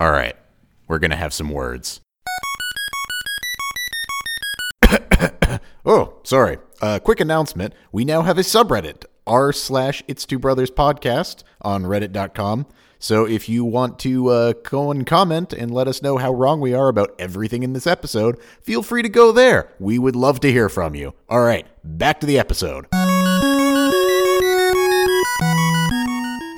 All right, we're gonna have some words. oh, sorry. Uh, quick announcement: we now have a subreddit r slash It's Two Brothers podcast on Reddit.com. So if you want to uh, go and comment and let us know how wrong we are about everything in this episode, feel free to go there. We would love to hear from you. All right, back to the episode.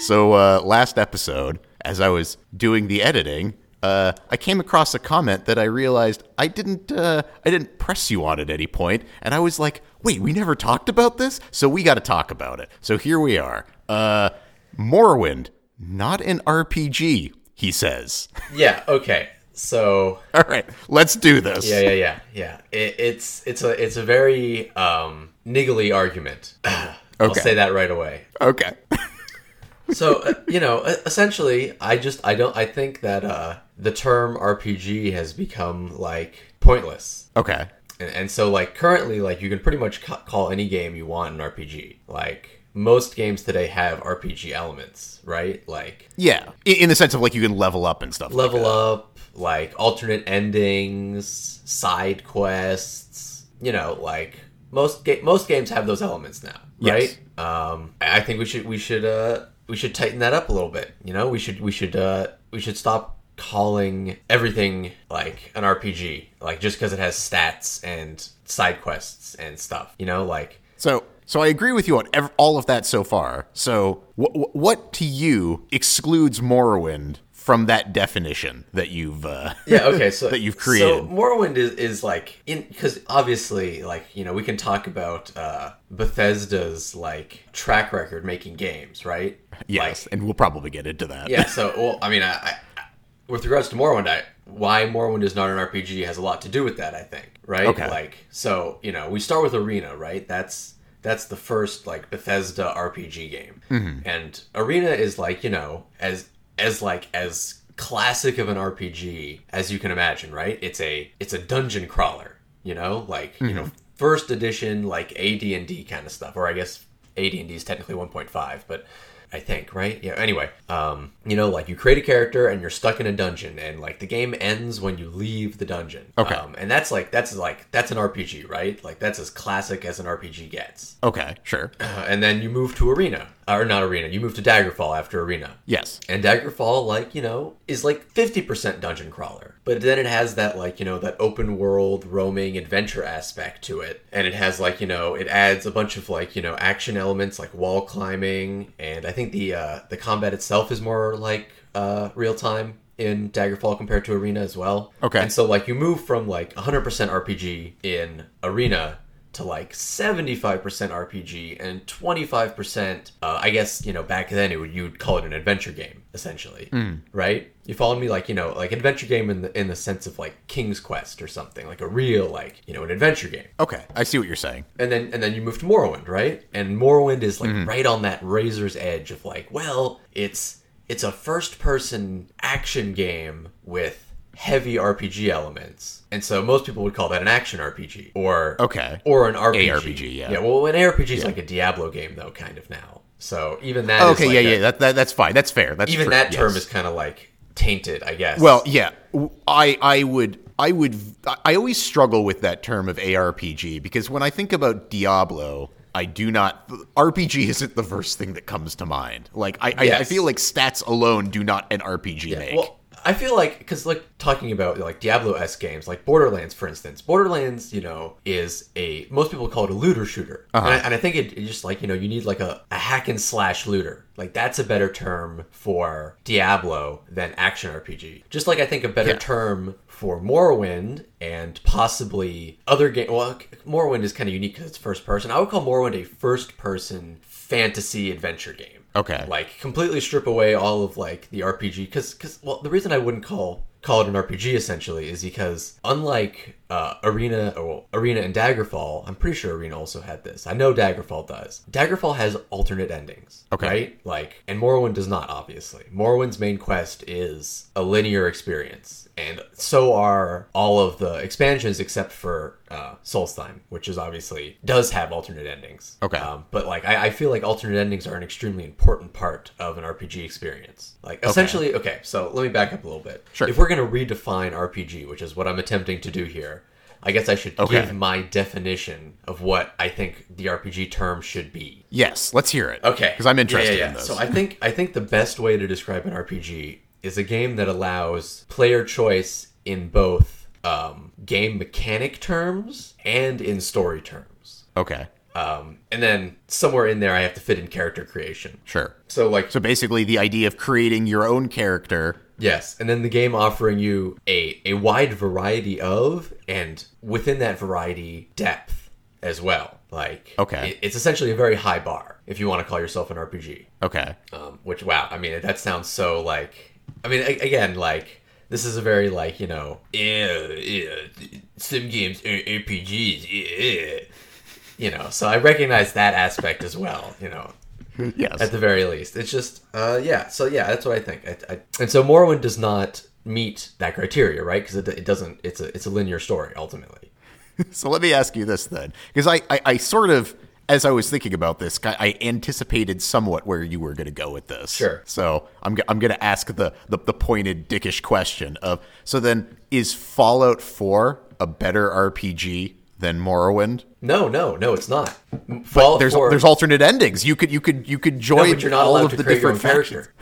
So uh, last episode, as I was doing the editing, uh, I came across a comment that I realized I didn't uh, I didn't press you on at any point, and I was like, "Wait, we never talked about this, so we got to talk about it." So here we are. Uh, Morrowind, not an RPG, he says. Yeah. Okay. So. All right, let's do this. Yeah. Yeah. Yeah. Yeah. It, it's it's a it's a very um, niggly argument. I'll Okay. say that right away. Okay. so uh, you know essentially i just i don't i think that uh the term rpg has become like pointless okay. and, and so like currently like you can pretty much ca- call any game you want an rpg like most games today have rpg elements right like Yeah, in, in the sense of like you can level up and stuff. level like that. up like alternate endings side quests you know like most ga- most games have those elements now Yes. right um i I think we should we should uh we should tighten that up a little bit you know we should we should uh we should stop calling everything like an rpg like just because it has stats and side quests and stuff you know like So, so I agree with you on ev- all of that so far. So, wh- wh- what to you excludes Morrowind from that definition that you've uh, yeah okay so that you've created. so morrowind is, is like in because obviously like you know we can talk about uh bethesda's like track record making games right yes, like, and we'll probably get into that. yeah so well i mean I, I with regards to morrowind I, why morrowind is not an rpg has a lot to do with that i think right Okay. like so you know we start with arena right that's that's the first like bethesda rpg game Mm-hmm. and arena is like you know as as like as classic of an rpg as you can imagine right it's a it's a dungeon crawler you know like you know first edition like ad&d kind of stuff or i guess ad&d is technically 1.5 but I think, right? Yeah. Anyway, um, you know, like you create a character and you're stuck in a dungeon, and like the game ends when you leave the dungeon. Okay. Um, and that's like that's like that's an RPG, right? Like that's as classic as an RPG gets. Okay, sure. Uh, and then you move to Arena, or not Arena. You move to Daggerfall after Arena. Yes. And Daggerfall, like, you know, is like 50% dungeon crawler. But then it has that, like, you know, that open world roaming adventure aspect to it. And it has, like, you know, it adds a bunch of, like, you know, action elements like wall climbing. And I think the, uh, the combat itself is more like, uh, real time in Daggerfall compared to Arena as well. Okay. And so, like, you move from, like, 100% RPG in Arena to like 75% RPG and 25% uh, I guess you know back then it would you'd call it an adventure game essentially. Right? You follow me like you know like adventure game in the in the sense of like King's Quest or something like a real like you know an adventure game. Okay, I see what you're saying. and then and then you move to Morrowind, right? And Morrowind is like right on that razor's edge of like, well, it's it's a first person action game with heavy RPG elements. And so most people would call that an action RPG or Okay. or an RPG. ARPG, yeah. Yeah, well, an ARPG is like a Diablo game though kind of now. So even that. Okay, like yeah, a- yeah, that, that that's fine. That's fair. That's even true, that term yes. is kind of like tainted, I guess. Well, yeah, I I would I would I always struggle with that term of ARPG because when I think about Diablo, I do not RPG isn't the first thing that comes to mind. Like I I, I feel like stats alone do not an RPG make. Well, I feel like because like talking about like Diablo s games, like Borderlands, for instance, Borderlands, you know, is a most people call it a looter shooter, Uh-huh. and, I, and I think it, it just like you know you need like a, a hack and slash looter. Like that's a better term for Diablo than action RPG. Just like I think a better Yeah. term for Morrowind and possibly other game. Well, Morrowind is kind of unique because it's first person. I would call Morrowind a first person fantasy adventure game Okay. like completely strip away all of like the RPG because because well the reason I wouldn't call call it an RPG essentially is because unlike uh, Arena or Arena and Daggerfall, I'm pretty sure Arena also had this. I know Daggerfall does. Daggerfall has alternate endings. Okay. Right? Like, and Morrowind does not, obviously. Morrowind's main quest is a linear experience. And so are all of the expansions except for uh, Solstheim, which is obviously does have alternate endings. Okay. Um, but like, I, I feel like alternate endings are an extremely important part of an RPG experience. Like, essentially, okay. So let me back up a little bit. Sure. If we're gonna redefine RPG, which is what I'm attempting to do here, I guess I should Okay. give my definition of what I think the RPG term should be. Yes, let's hear it. Okay, Because I'm Yeah, interested yeah, yeah. in this. So I think I think the best way to describe an RPG is a game that allows player choice in both um, game mechanic terms and in story terms. okay, Um, and then somewhere in there, I have to fit in character creation. sure. So like, So basically, the idea of creating your own character. Yes, and then the game offering you a a wide variety of, and within that variety, depth as well. Like, Okay. it- it's essentially a very high bar if you want to call yourself an RPG. Okay. Um, which, wow, I mean, that sounds so like. I mean, a- again, like this is a very like you know, yeah, yeah, some games eh, RPGs, yeah. Eh. You know, so I recognize that aspect as well. You know, Yes. at the very least. It's just, uh, yeah. So yeah, that's what I think. I, I, and so Morrowind does not meet that criteria, right? Because it, it doesn't. It's a it's a linear story ultimately. So let me ask you this then, because I, I, I sort of, as I was thinking about this, I I anticipated somewhat where you were going to go with this. Sure. So I'm, I'm going to ask the, the the pointed dickish question of, so then is Fallout 4 a better RPG than Morrowind? No, no, no, it's not. Fallout There's 4 there's alternate endings. You could you could you could no, join but you're not all allowed of to the your different factions. character.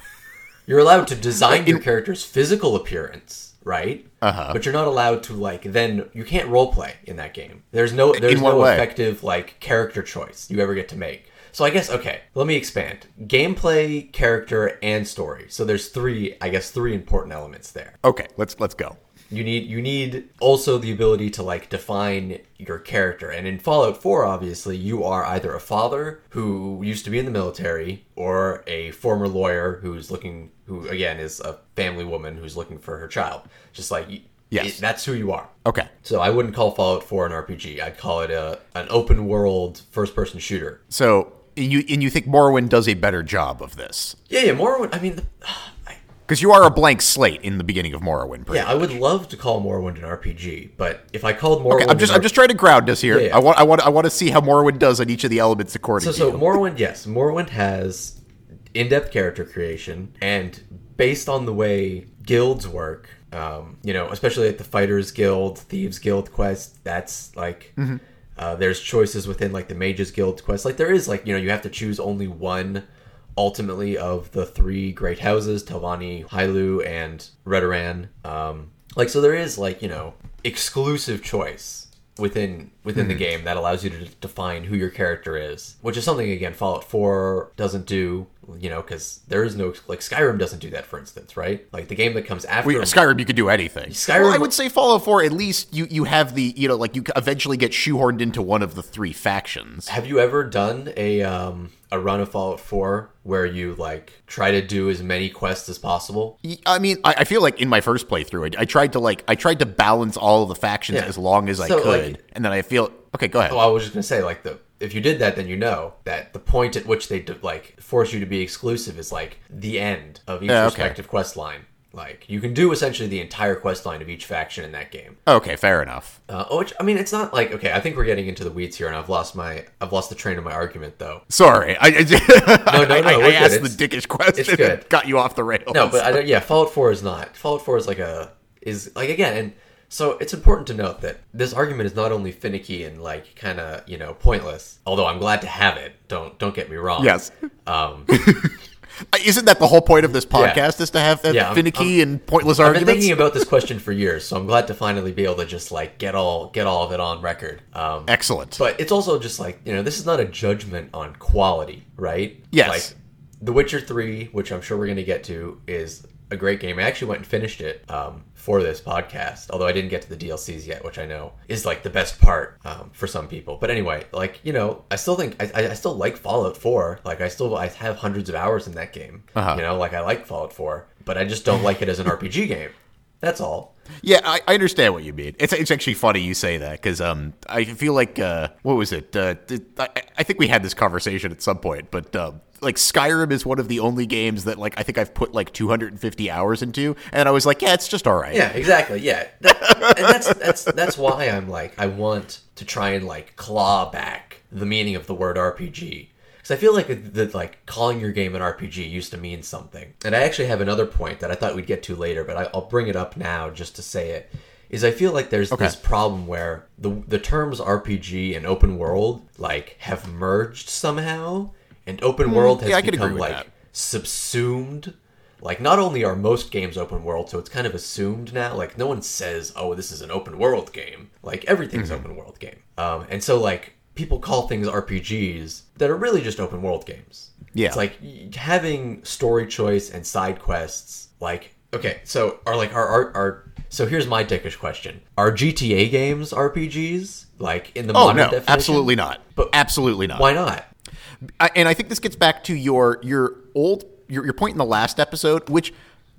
You're allowed to design your character's physical appearance, right? Uh-huh. But you're not allowed to like then you can't role play in that game. There's no there's no way? effective like character choice you ever get to make. So I guess okay, let me expand. Gameplay, character, and story. So there's three, I guess three important elements there. Okay, let's let's go. You need you need also the ability to like define your character. And in Fallout 4 obviously, you are either a father who used to be in the military or a former lawyer who's looking who again is a family woman who's looking for her child. Just like Yes. it- that's who you are. Okay. So I wouldn't call Fallout 4 an RPG. I'd call it a an open world first person shooter. So and you and you think Morrowind does a better job of this? Yeah, yeah, Morrowind, I mean the, Because you are a blank slate in the beginning of Morrowind. yeah, I would love to call Morrowind an RPG, but if I called Morrowind Okay, I'm just I'm just trying to ground us here. Yeah, yeah. I want I want I want to see how Morrowind does on each of the elements according So, to so. Morrowind, yes, Morrowind has in-depth character creation, and based on the way guilds work, um, you know, especially at the Fighters Guild, Thieves Guild quest, that's like Mm-hmm. uh, there's choices within like the Mages Guild quest. Like there is like you know you have to choose only one ultimately of the three great houses Telvanni, Hlaalu, and Redoran. Um, like so there is like you know exclusive choice within within the game that allows you to define who your character is, which is something again Fallout 4 doesn't do. You know, because there is no like Skyrim doesn't do that, for instance, right? Like the game that comes after. We- Skyrim, you could do anything. Skyrim- Well, I would say Fallout 4. At least you you have the you know like you eventually get shoehorned into one of the three factions. Have you ever done a um a run of Fallout 4 where you like try to do as many quests as possible? I mean, I, I feel like in my first playthrough, I, I tried to like I tried to balance all of the factions Yeah. as long as I could, like- and then I feel okay. Go ahead. Oh, I was just gonna say like the if you did that, then you know that the point at which they like force you to be exclusive is like the end of each Yeah, okay. respective quest line. Like you can do essentially the entire quest line of each faction in that game. okay, fair enough. Uh, oh, which I mean, it's not like okay. I think we're getting into the weeds here, and I've lost my I've lost the train of my argument though. Sorry, I, I, No, no, no, I we're asked It's- the dickish question. it's good. and got you off the rails. No, but I don't, yeah, Fallout 4 is not. Fallout 4 is like a is like again, and so it's important to note that this argument is not only finicky and like kind of you know pointless. Although I'm glad to have it. Don't don't get me wrong. yes, Um, isn't that the whole point of this podcast? Is to have that Yeah, I'm- finicky and pointless arguments? I've been thinking about this question for years, so I'm glad to finally be able to just like get all get all of it on record. Um, Excellent. But it's also just like, you know, this is not a judgment on quality, right? Yes. Like The Witcher 3, which I'm sure we're going to get to, is a great game. I actually went and finished it um, for this podcast, although I didn't get to the DLCs yet, which I know is like the best part um, for some people. But anyway, like, you know, I still think, I, I- still like Fallout 4. Like, I still, I have hundreds of hours in that game. Uh-huh. You know, like, I like Fallout 4, but I just don't like it as an RPG game. That's all. Yeah, I, I understand what you mean. It's it's actually funny you say that because um I feel like uh what was it uh I, I think we had this conversation at some point, but um like Skyrim is one of the only games that like I think I've put like 250 hours into, and I was like, yeah, it's just all right. Yeah, exactly. Yeah, that, and that's that's that's why I'm like I want to try and like claw back the meaning of the word RPG because I feel like that like calling your game an RPG used to mean something. And I actually have another point that I thought we'd get to later, but I, will bring it up now just to say it. Is I feel like there's okay. this problem where the the terms RPG and open world like have merged somehow, and open hmm, world has yeah, become like that. subsumed like not only are most games open world so it's kind of assumed now like no one says oh this is an open world game like everything's mm-hmm. open world game um, and so like people call things RPGs that are really just open world games. Yeah. It's like having story choice and side quests. Like, okay, so are like, are, are, are so here's my dickish question. Are GTA games RPGs? Like in the oh, modern no, definition? absolutely not. But absolutely not. Why not? I, and I think this gets back to your your old your, your point in the last episode, which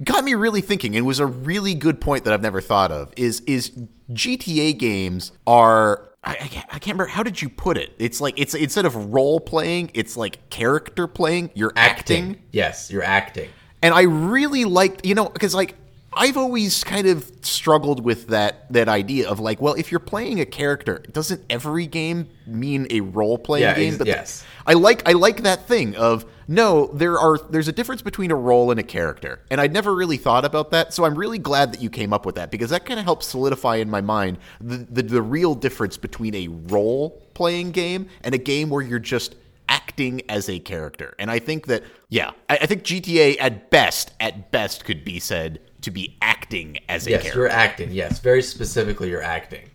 got me really thinking and was a really good point that I've never thought of. Is is GTA games are I, I, can't, I, can't, remember how did you put it. It's like it's instead of role playing, it's like character playing. You're acting. acting. Yes, you're acting. And I really liked, you know, because like I've always kind of struggled with that that idea of like, well, if you're playing a character, doesn't every game mean a role playing yeah, game? But yes. I like I like that thing of no, there are there's a difference between a role and a character. And I'd never really thought about that. So I'm really glad that you came up with that because that kind of helps solidify in my mind the, the, the real difference between a role playing game and a game where you're just acting as a character. And I think that, yeah, I, I, think GTA at best, at best could be said to be acting as a yes, character. you're acting. Yes, very specifically, you're acting.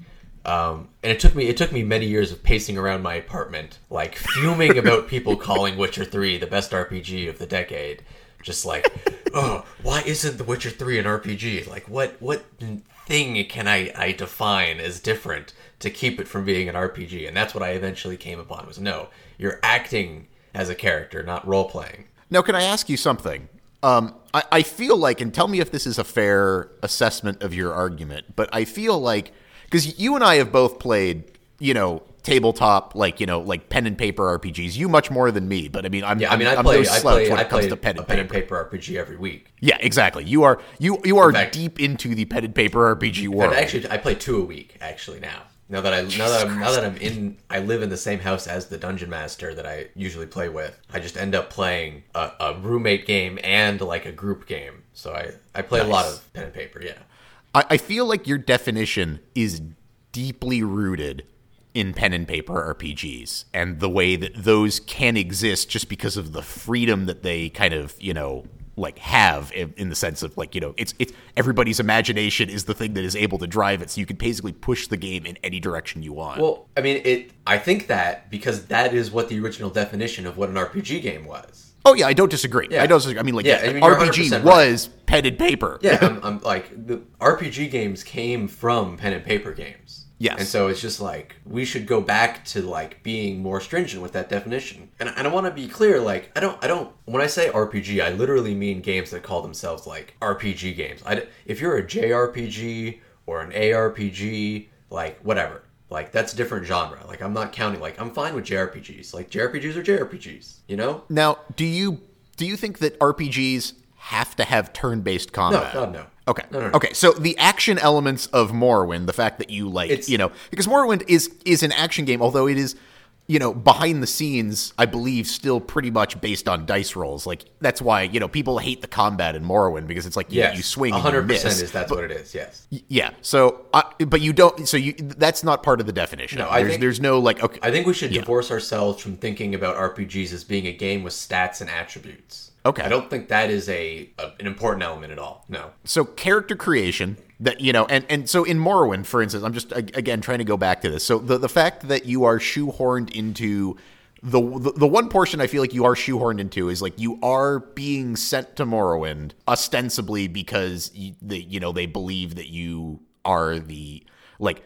Um, and it took me it took me many years of pacing around my apartment, like fuming about people calling Witcher Three the best RPG of the decade. Just like, oh, why isn't The Witcher Three an RPG? Like, what what thing can I I define as different to keep it from being an RPG? And that's what I eventually came upon was no, you're acting as a character, not role playing. Now, can I ask you something? Um, I, I feel like, and tell me if this is a fair assessment of your argument, but I feel like because you and I have both played, you know, tabletop like you know like pen and paper RPGs. You much more than me, but I mean, I'm yeah. I mean, I I'm play. no I play. when I it comes to pen a and pen paper. and paper RPG every week. Yeah, exactly. You are you you are fact, deep into the pen and paper RPG world. Actually, I play two a week actually now. Now that I now that I'm now that I'm in I live in the same house as the dungeon master that I usually play with. I just end up playing a, a roommate game and like a group game. So I I play nice. a lot of pen and paper. Yeah. I, I feel like your definition is deeply rooted in pen and paper RPGs and the way that those can exist just because of the freedom that they kind of, you know, like have in, in, the sense of like, you know, it's it's everybody's imagination is the thing that is able to drive it so you can basically push the game in any direction you want. Well, I mean, it I think that because that is what the original definition of what an RPG game was. Oh yeah, I don't disagree. Yeah. I don't. Disagree. I mean, like, yeah, I mean, RPG was right. pen and paper. Yeah, I'm, I'm, like the RPG games came from pen and paper games. Yes. And so it's just like we should go back to like being more stringent with that definition. And, and I want to be clear like I don't I don't when I say RPG I literally mean games that call themselves like RPG games. I, if you're a JRPG or an ARPG like whatever. Like that's a different genre. Like I'm not counting like I'm fine with JRPGs. Like JRPGs are JRPGs, you know? Now, do you do you think that RPGs have to have turn-based combat? No, God, no. Okay. No, no, no. Okay. So the action elements of Morrowind, the fact that you like, it's, you know, because Morrowind is is an action game, although it is, you know, behind the scenes, I believe, still pretty much based on dice rolls. Like that's why you know people hate the combat in Morrowind because it's like you, yes, you swing, hundred percent is that's but, what it is. Yes. Yeah. So, uh, but you don't. So you that's not part of the definition. No, I there's, think there's no like. Okay. I think we should yeah. divorce ourselves from thinking about RPGs as being a game with stats and attributes. Okay. I don't think that is a, a, an important element at all. No. So character creation that you know and and so in Morrowind for instance, I'm just again trying to go back to this. So the the fact that you are shoehorned into the, the, the one portion I feel like you are shoehorned into is like you are being sent to Morrowind ostensibly because you, the, you know they believe that you are the like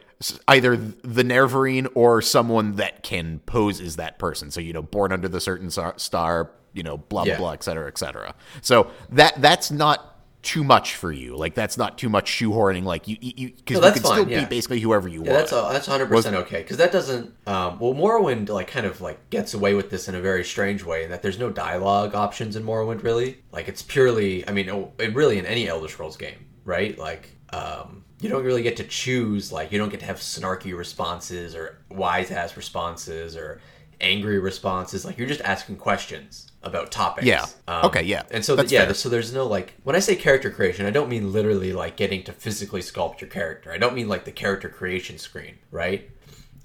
either the Nerevarine or someone that can pose as that person. So you know, born under the certain star, you know, blah blah yeah. blah, et cetera, et cetera. So that that's not too much for you. Like that's not too much shoehorning. Like you, you because No, you can still yeah. be basically whoever you Yeah, want. that's a, that's 100 percent okay because that doesn't. Um, well, Morrowind like kind of like gets away with this in a very strange way in that there's no dialogue options in Morrowind really. Like it's purely. I mean, oh, it really in any Elder Scrolls game, right? Like um, you don't really get to choose. Like you don't get to have snarky responses or wise ass responses or angry responses. Like you're just asking questions about topics. Yeah. Okay, yeah. And so yeah, fair. so there's no like when I say character creation, I don't mean literally like getting to physically sculpt your character. I don't mean like the character creation screen, right?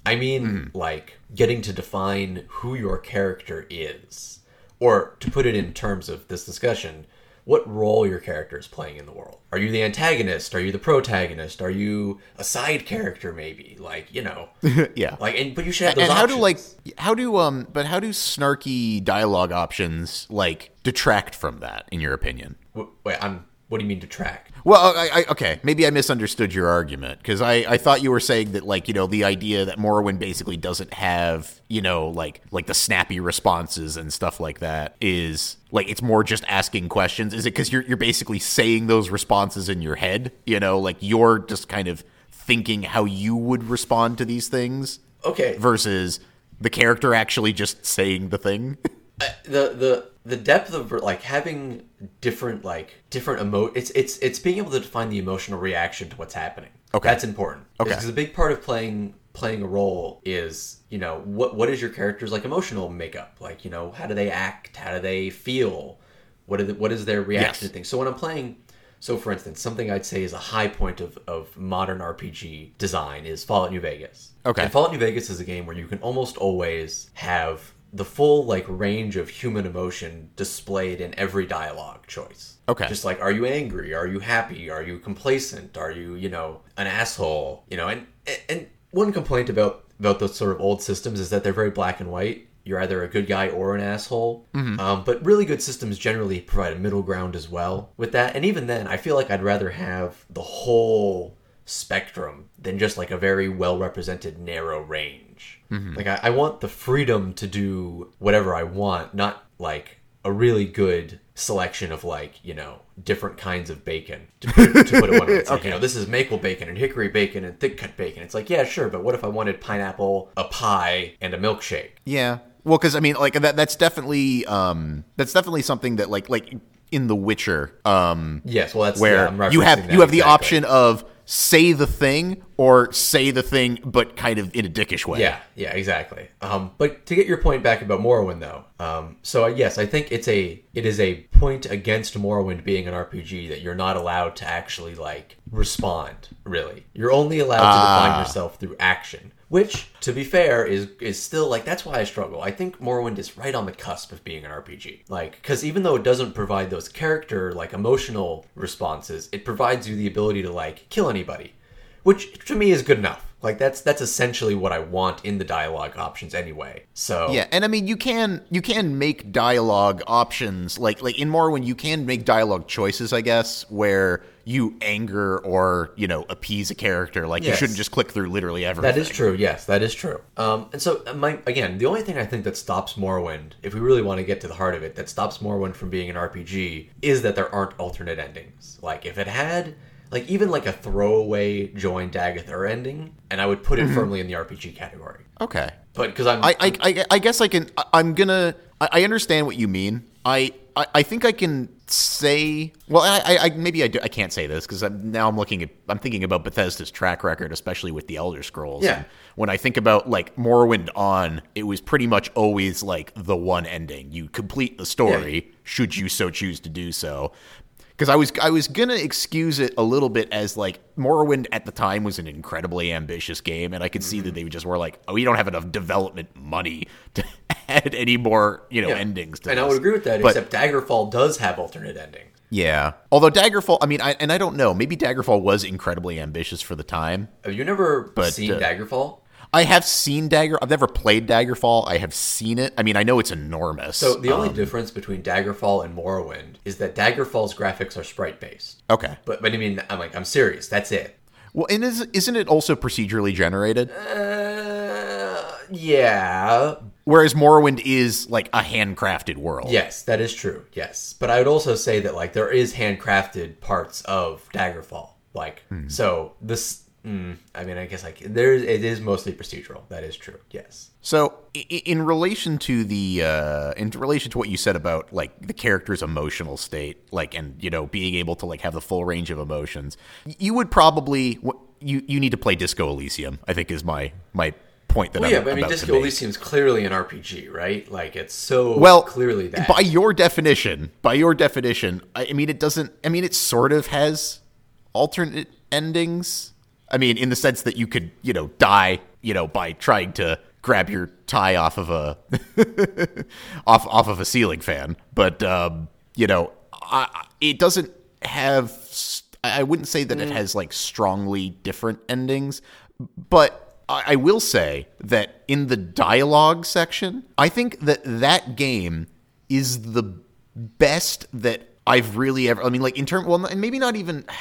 I mean Mm-hmm. like getting to define who your character is. Or to put it in terms of this discussion, what role your character is playing in the world. Are you the antagonist? Are you the protagonist? Are you a side character maybe? Like, you know. yeah. Like and but you should have those and how do like how do um but how do snarky dialogue options like detract from that in your opinion? Wait, I'm what do you mean detract? Well, I, I, okay, maybe I misunderstood your argument because I, I thought you were saying that like you know the idea that Morrowind basically doesn't have you know like like the snappy responses and stuff like that is like it's more just asking questions. Is it because you're you're basically saying those responses in your head? You know, like you're just kind of thinking how you would respond to these things Okay. versus the character actually just saying the thing. the the the depth of like having different like different emo it's it's it's being able to define the emotional reaction to what's happening Okay. that's important Okay. because a big part of playing playing a role is you know what what is your character's like emotional makeup like you know how do they act how do they feel what are the, what is their reaction Yes. to things so when i'm playing so for instance something i'd say is a high point of, of modern rpg design is fallout new vegas Okay. and fallout new vegas is a game where you can almost always have the full like range of human emotion displayed in every dialogue choice. Okay. Just like are you angry? Are you happy? Are you complacent? Are you, you know, an asshole? You know, and and one complaint about about those sort of old systems is that they're very black and white. You're either a good guy or an asshole. Um, but really good systems generally provide a middle ground as well with that. And even then, I feel like I'd rather have the whole spectrum than just like a very well represented narrow range. Like I, I want the freedom to do whatever I want, not like a really good selection of like you know different kinds of bacon to put, to put it one. It's like, you know this is maple bacon and hickory bacon and thick cut bacon. It's like yeah sure, but what if I wanted pineapple, a pie, and a milkshake? Yeah. Well, because I mean, like that. That's definitely um, that's definitely something that like like in The Witcher, um, Yes, well that's where yeah, I'm you have you have the exactly. option of say the thing or say the thing, but kind of in a dickish way. Yeah, yeah, exactly. Um, but to get your point back about Morrowind, though, um, so uh, yes, I think it's a it is a point against Morrowind being an RPG that you're not allowed to actually like respond. Really, you're only allowed to define yourself through action. Which, to be fair, is is still like that's why I struggle. I think Morrowind is right on the cusp of being an RPG. Like, because even though it doesn't provide those character like emotional responses, it provides you the ability to like kill anybody which to me is good enough. Like that's that's essentially what I want in the dialogue options anyway. So Yeah, and I mean you can you can make dialogue options like like in Morrowind you can make dialogue choices, I guess, where you anger or you know appease a character. Like you shouldn't just click through literally everything. that is true. Yes, that is true. Um, and so uh, my again, the only thing I think that stops Morrowind, if we really want to get to the heart of it, that stops Morrowind from being an RPG is that there aren't alternate endings. Like if it had. Like even like a throwaway join Dagoth Ur ending, and I would put it mm-hmm. firmly in the RPG category. Okay. But because I'm, I, I, I, I guess I can. I'm gonna. I, I understand what you mean. I, I, I think I can say. Well, I, I, maybe I, do, I can't say this because I'm, now I'm looking at. I'm thinking about Bethesda's track record, especially with the Elder Scrolls. Yeah. And when I think about like Morrowind on, it was pretty much always like the one ending. You complete the story, should you so choose to do so. Because I was I was gonna excuse it a little bit as like Morrowind at the time was an incredibly ambitious game, and I could see Mm-hmm. that they just were like, oh, we don't have enough development money to add any more you know Yeah. endings to and this. I would agree with that. But- except Daggerfall does have alternate endings. Yeah, although Daggerfall, I mean, I, and I don't know, maybe Daggerfall was incredibly ambitious for the time. Have you never But, seen uh, Daggerfall? I have seen Dagger. I've never played Daggerfall. I have seen it. I mean, I know it's enormous. So the only Um, difference between Daggerfall and Morrowind is that Daggerfall's graphics are sprite based. okay. But but I mean I'm like I'm serious. That's it. Well, and is, isn't it also procedurally generated? Uh, yeah, Whereas Morrowind is like a handcrafted world. Yes, that is true. Yes, but I would also say that like there is handcrafted parts of Daggerfall. Like so this. Mm, I mean, I guess like there it is mostly procedural. That is true. Yes. So, in relation to the, uh, in relation to what you said about like the character's emotional state, like, and you know, being able to like have the full range of emotions, you would probably you you need to play Disco Elysium. I think is my my point that Well, I'm yeah, but I mean, Disco make. Elysium is clearly an RPG, right? Like it's so well clearly that. by your definition by your definition I, I mean it doesn't i mean it sort of has alternate endings i mean in the sense that you could you know die you know by trying to grab your tie off of a off off of a ceiling fan but um you know I, it doesn't have I wouldn't say that it has like strongly different endings but I I will say that in the dialogue section, I think that that game is the best that I've really ever. I mean, like in term, well, and maybe not even.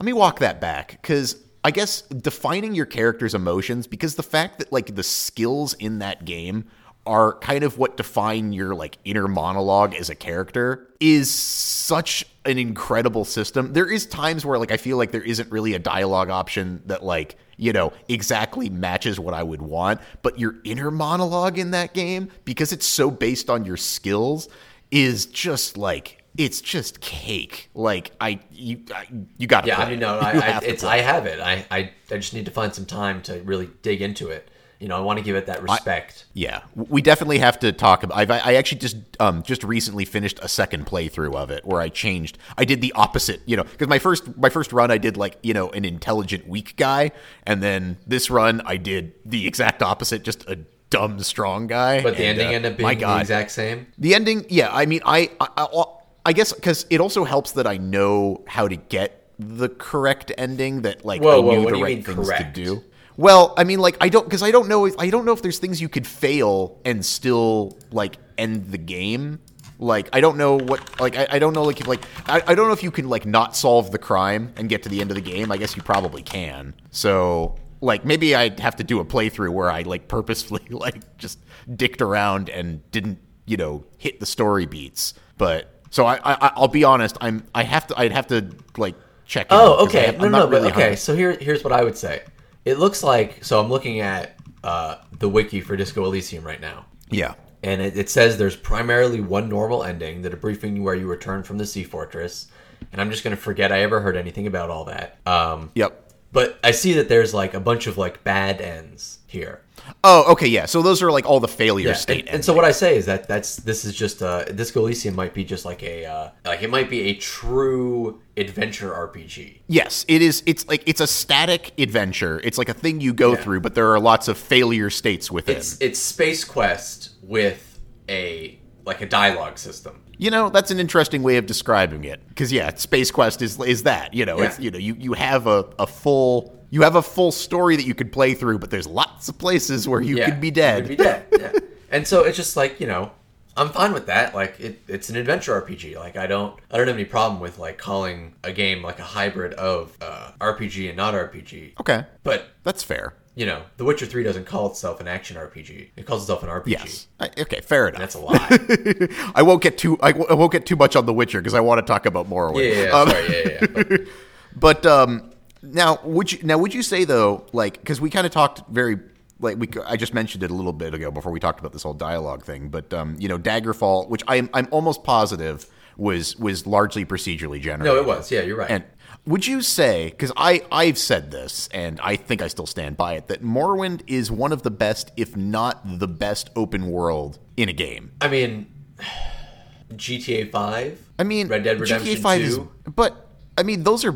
Let me walk that back because I guess defining your character's emotions because the fact that like the skills in that game are kind of what define your like inner monologue as a character is such an incredible system. There is times where like I feel like there isn't really a dialogue option that like, you know, exactly matches what I would want, but your inner monologue in that game because it's so based on your skills is just like it's just cake. Like I you I, you got to yeah, play I mean, no, I, I, have it's play I it. have it. I, I I just need to find some time to really dig into it. You know, I want to give it that respect. Yeah, we definitely have to talk about. I've, I actually just um just recently finished a second playthrough of it where I changed. I did the opposite, you know, because my first my first run I did like you know an intelligent weak guy, and then this run I did the exact opposite, just a dumb strong guy. but the And, ending uh, ended up my being the God. exact same. The ending, yeah. I mean, I, I, I, I guess because it also helps that I know how to get the correct ending. That like Whoa, I whoa, knew the right things correct? to do. Well, I mean, like I don't because I don't know. if- I don't know if there's things you could fail and still like end the game. Like I don't know what like I, I don't know like if like I, I don't know if you can like not solve the crime and get to the end of the game. I guess you probably can. So like maybe I'd have to do a playthrough where I like purposefully like just dicked around and didn't you know hit the story beats. But so I, I I'll be honest. I'm I have to I'd have to like check. Oh, okay. I, no, no, not but really okay. 100 So here, here's what I would say. It looks like so. I'm looking at uh, the wiki for Disco Elysium right now, Yeah. and it, it says there's primarily one normal ending, the debriefing where you return from the Sea Fortress. And I'm just gonna forget I ever heard anything about all that. Um, Yep. but I see that there's like a bunch of like bad ends here. Oh, okay, yeah. So those are like all the failure Yeah, state. and, and so what I say is that that's this is just uh Disco Elysium might be just like a uh, like it might be a true adventure RPG. yes, it is. It's like it's a static adventure. It's like a thing you go Yeah. through, but there are lots of failure states within. It's it's Space Quest with a like a dialogue system. you know, that's an interesting way of describing it. Because yeah, Space Quest is is that. You know, it's you know you you have a, a full you have a full story that you could play through, but there's lots of places where you yeah, could be dead. You could be dead. Yeah. and so it's just like you know, I'm fine with that. Like it, it's an adventure RPG. Like I don't I don't have any problem with like calling a game like a hybrid of uh, RPG and not RPG. okay, But that's fair. you know, The Witcher Three doesn't call itself an action RPG. It calls itself an RPG. Yes. I, okay, fair enough. That's a lie. I won't get too I, w- I won't get too much on The Witcher because I want to talk about Morrowind. Yeah, yeah, yeah, Um, sorry, yeah, yeah. yeah. But- But um, now would you now would you say though like because we kind of talked very like we I just mentioned it a little bit ago before we talked about this whole dialogue thing, but um, you know Daggerfall, which I'm I'm almost positive was was largely procedurally generated. no, it was. Yeah, you're right. And would you say, because I, I've said this, and I think I still stand by it, that Morrowind is one of the best, if not the best, open world in a game? I mean, GTA Five. I mean, Red Dead Redemption GTA 5 is, 2. but I mean, those are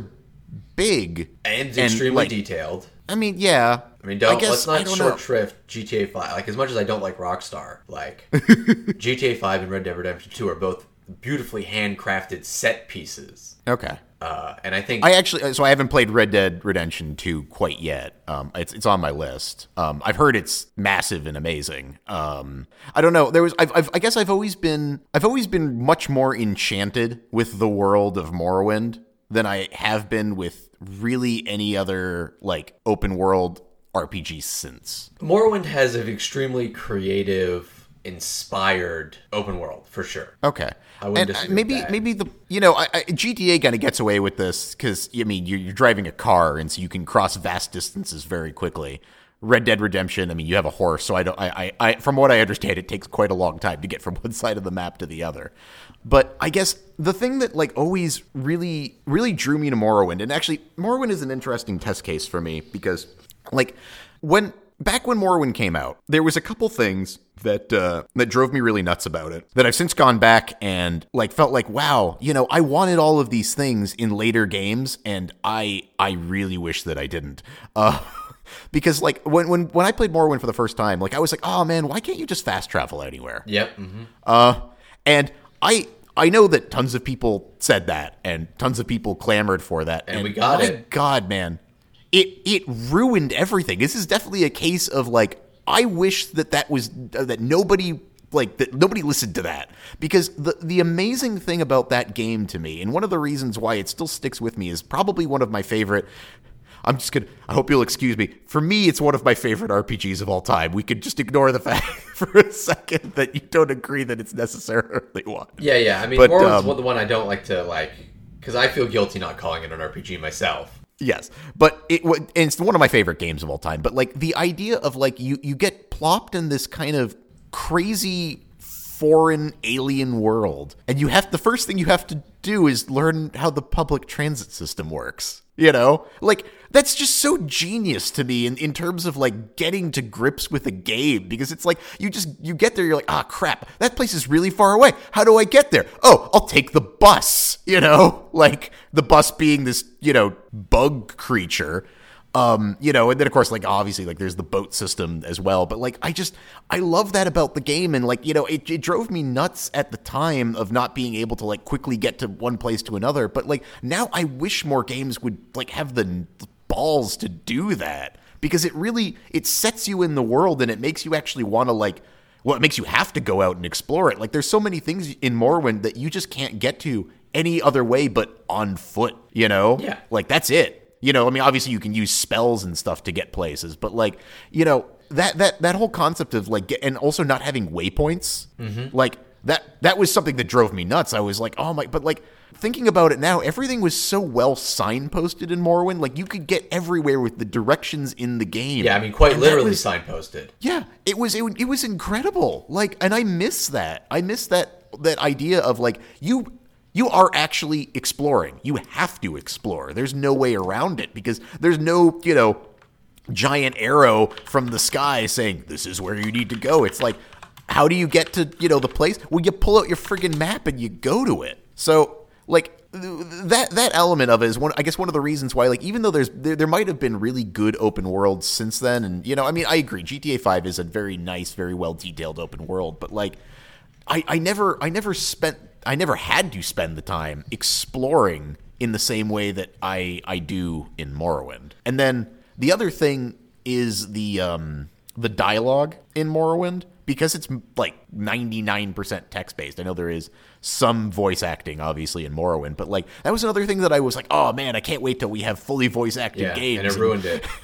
big and extremely like, detailed. I mean, yeah. I mean, don't guess, let's I not short know. shrift GTA Five. Like as much as I don't like Rockstar, like GTA Five and Red Dead Redemption Two are both beautifully handcrafted set pieces. Okay. Uh, and I think I actually, so I haven't played Red Dead Redemption 2 quite yet. Um, it's it's on my list. Um, I've heard it's massive and amazing. Um, I don't know. There was, I've, I've, I guess I've always been, I've always been much more enchanted with the world of Morrowind than I have been with really any other like open world RPG since. Morrowind has an extremely creative inspired open world for sure. Okay. I wouldn't and uh, disagree with maybe that. maybe the you know I, I, GTA kind of gets away with this because I mean you're, you're driving a car and so you can cross vast distances very quickly. Red Dead Redemption, I mean you have a horse, so I don't. I, I, I from what I understand, it takes quite a long time to get from one side of the map to the other. But I guess the thing that like always really really drew me to Morrowind, and actually Morrowind is an interesting test case for me because like when back when Morrowind came out, there was a couple things that uh, that drove me really nuts about it. That I've since gone back and like felt like, wow, you know, I wanted all of these things in later games, and I I really wish that I didn't. Uh, because like when when when I played Morrowind for the first time, like I was like, oh man, why can't you just fast travel anywhere? Yep. hmm Uh, and I I know that tons of people said that, and tons of people clamored for that, And we got my it. God, man, it it ruined everything. This is definitely a case of like I wish that that was uh, that nobody like that nobody listened to that because the the amazing thing about that game to me, and one of the reasons why it still sticks with me, is probably one of my favorite. I'm just gonna. I hope you'll excuse me. For me, it's one of my favorite RPGs of all time. We could just ignore the fact for a second that you don't agree that it's necessarily one. Yeah, yeah. I mean, But, Morrowind's um, the one I don't like to like because I feel guilty not calling it an RPG myself. Yes, but it it's one of my favorite games of all time. But like the idea of like you you get plopped in this kind of crazy foreign alien world, and you have the first thing you have to do is learn how the public transit system works. You know, like that's just so genius to me in, in terms of like getting to grips with a game because it's like you just you get there you're like ah crap that place is really far away. How do i get there? Oh i'll take the bus you know? Like the bus being this you know bug creature um you know and then of course like obviously like there's the boat system as well but like i just i love that about the game and like you know it, it drove me nuts at the time of not being able to like quickly get to one place to another but like now i wish more games would like have the balls to do that because it really it sets you in the world and it makes you actually want to like well it makes you have to go out and explore it. Like there's so many things in Morrowind that you just can't get to any other way but on foot you know? Yeah. like that's it you know i mean obviously you can use spells and stuff to get places but like you know that that that whole concept of like get, and also not having waypoints mm-hmm. like that that was something that drove me nuts i was like oh my but like thinking about it now everything was so well signposted in morrowind like you could get everywhere with the directions in the game Yeah, I mean, quite And literally was- signposted. yeah, it was it, it was incredible. Like, and I miss that. I miss that that idea of like you you are actually exploring. You have to explore. There's no way around it because there's no you know giant arrow from the sky saying this is where you need to go. It's like how do you get to you know the place? Well, you pull out your friggin' map and you go to it. So like that that element of it is one I guess one of the reasons why like even though there's there, there might have been really good open worlds since then and you know I mean I agree GTA 5 is a very nice very well detailed open world but like I I never I never spent I never had to spend the time exploring in the same way that I I do in Morrowind. And then the other thing is the um the dialogue in Morrowind because it's like 99% text based. I know there is some voice acting obviously in Morrowind, but like that was another thing that I was like, "Oh man, I can't wait till we have fully voice acted Yeah, games." and it ruined it.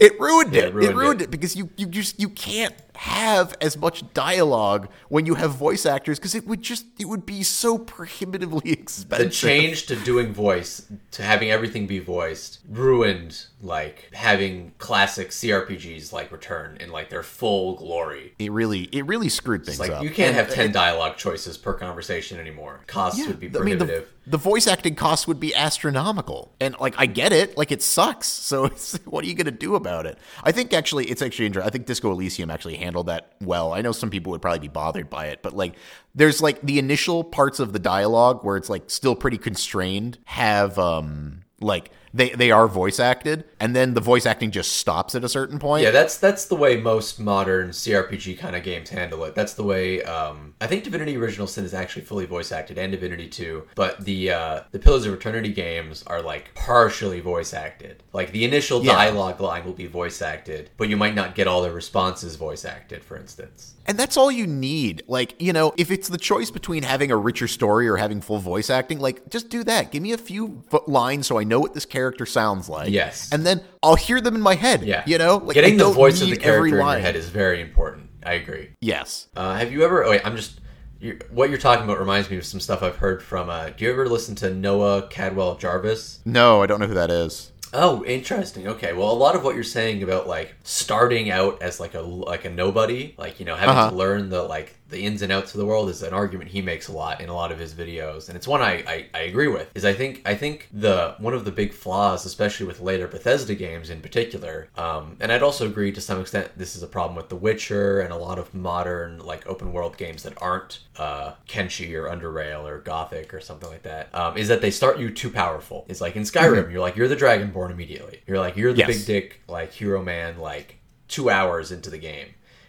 It ruined Yeah, it. it ruined it it. because you you just you can't have as much dialogue when you have voice actors because it would just it would be so prohibitively expensive. the change to doing voice to having everything be voiced ruined like having classic CRPGs like return in like their full glory. It really it really screwed things Like up. you can't And have ten dialogue choices per conversation anymore. Costs would be I mean, the, prohibitive. the voice acting costs would be astronomical, and like I get it, like it sucks. So it's, what are you gonna do about it? I think actually it's actually interesting. I think Disco Elysium actually handled that well. I know some people would probably be bothered by it, but like there's like the initial parts of the dialogue where it's like still pretty constrained have um like they they are voice acted, and then the voice acting just stops at a certain point. Yeah, that's that's the way most modern CRPG kind of games handle it. That's the way um, I think Divinity Original Sin is actually fully voice acted, and Divinity Two. But the uh, the Pillars of Eternity games are like partially voice acted. Like the initial Yeah. dialogue line will be voice acted, but you might not get all the responses voice acted. For instance, And that's all you need. Like, you know, if it's the choice between having a richer story or having full voice acting, like, just do that. Give me a few lines so I know what this character sounds like. Yes. And then I'll hear them in my head. yeah, You know? Like, I getting the voice of the character in your head is very important. I agree. Yes. Uh, have you ever? Oh wait, I'm just. You're, what you're talking about reminds me of some stuff I've heard from. Uh, do you ever listen to Noah Caldwell-Gervais? No, I don't know who that is. Oh, interesting. Okay, well, a lot of what you're saying about like starting out as like a like a nobody, like you know having Uh-huh. to learn the like the ins and outs of the world, is an argument he makes a lot in a lot of his videos, and it's one I, I I agree with. Is I think I think the one of the big flaws, especially with later Bethesda games in particular, um, and I'd also agree to some extent this is a problem with The Witcher and a lot of modern like open world games that aren't uh, Kenshi or Underrail or Gothic or something like that, um, is that they start you too powerful. It's like in Skyrim, you're like you're the Dragonborn immediately. You're like you're the Yes. big dick like hero man like two hours into the game.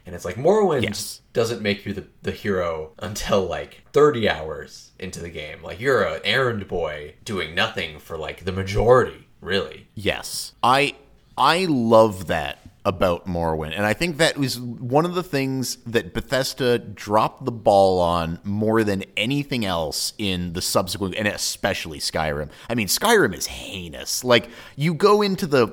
And it's like Morrowind Yes. doesn't make you the, the hero until like 30 hours into the game. Like you're an errand boy doing nothing for like the majority, really. Yes. I I love that about Morrowind. And I think that was one of the things that Bethesda dropped the ball on more than anything else in the subsequent and especially Skyrim. I mean, Skyrim is heinous. Like you go into the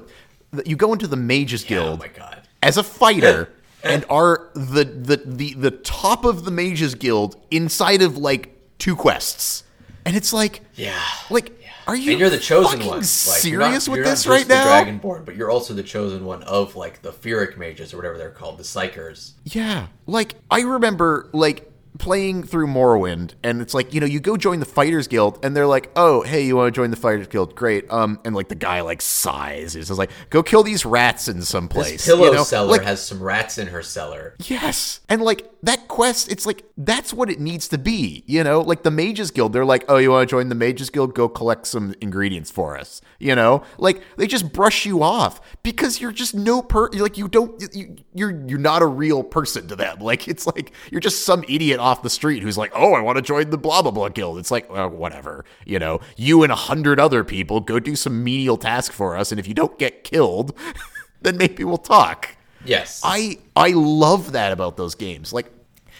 you go into the Mages Oh Guild my god. as a fighter and are the, the the the top of the mages guild inside of like two quests and it's like Yeah. like are you and you're the chosen one. Like, serious you're not, with you're this right now Dragonborn, but you're also the chosen one of like the Feeric mages or whatever they're called, the Psychers. yeah like i remember like playing through Morrowind, and it's like you know you go join the Fighters Guild, and they're like, oh hey, you want to join the Fighters Guild? Great. Um, and like the guy like sighs. He's just like, go kill these rats in some place. This pillow you know? seller Like, has some rats in her cellar. Yes. And like that quest, it's like that's what it needs to be, you know? Like the Mages Guild, they're like, "Oh, you want to join the Mages Guild? Go collect some ingredients for us." You know? Like they just brush you off because you're just no per like you don't you, you're you're not a real person to them. Like it's like you're just some idiot off the street who's like, "Oh, I want to join the blah blah blah guild." It's like, well, whatever. You know, you and a hundred other people go do some menial task for us and if you don't get killed, then maybe we'll talk. Yes. I I love that about those games. Like,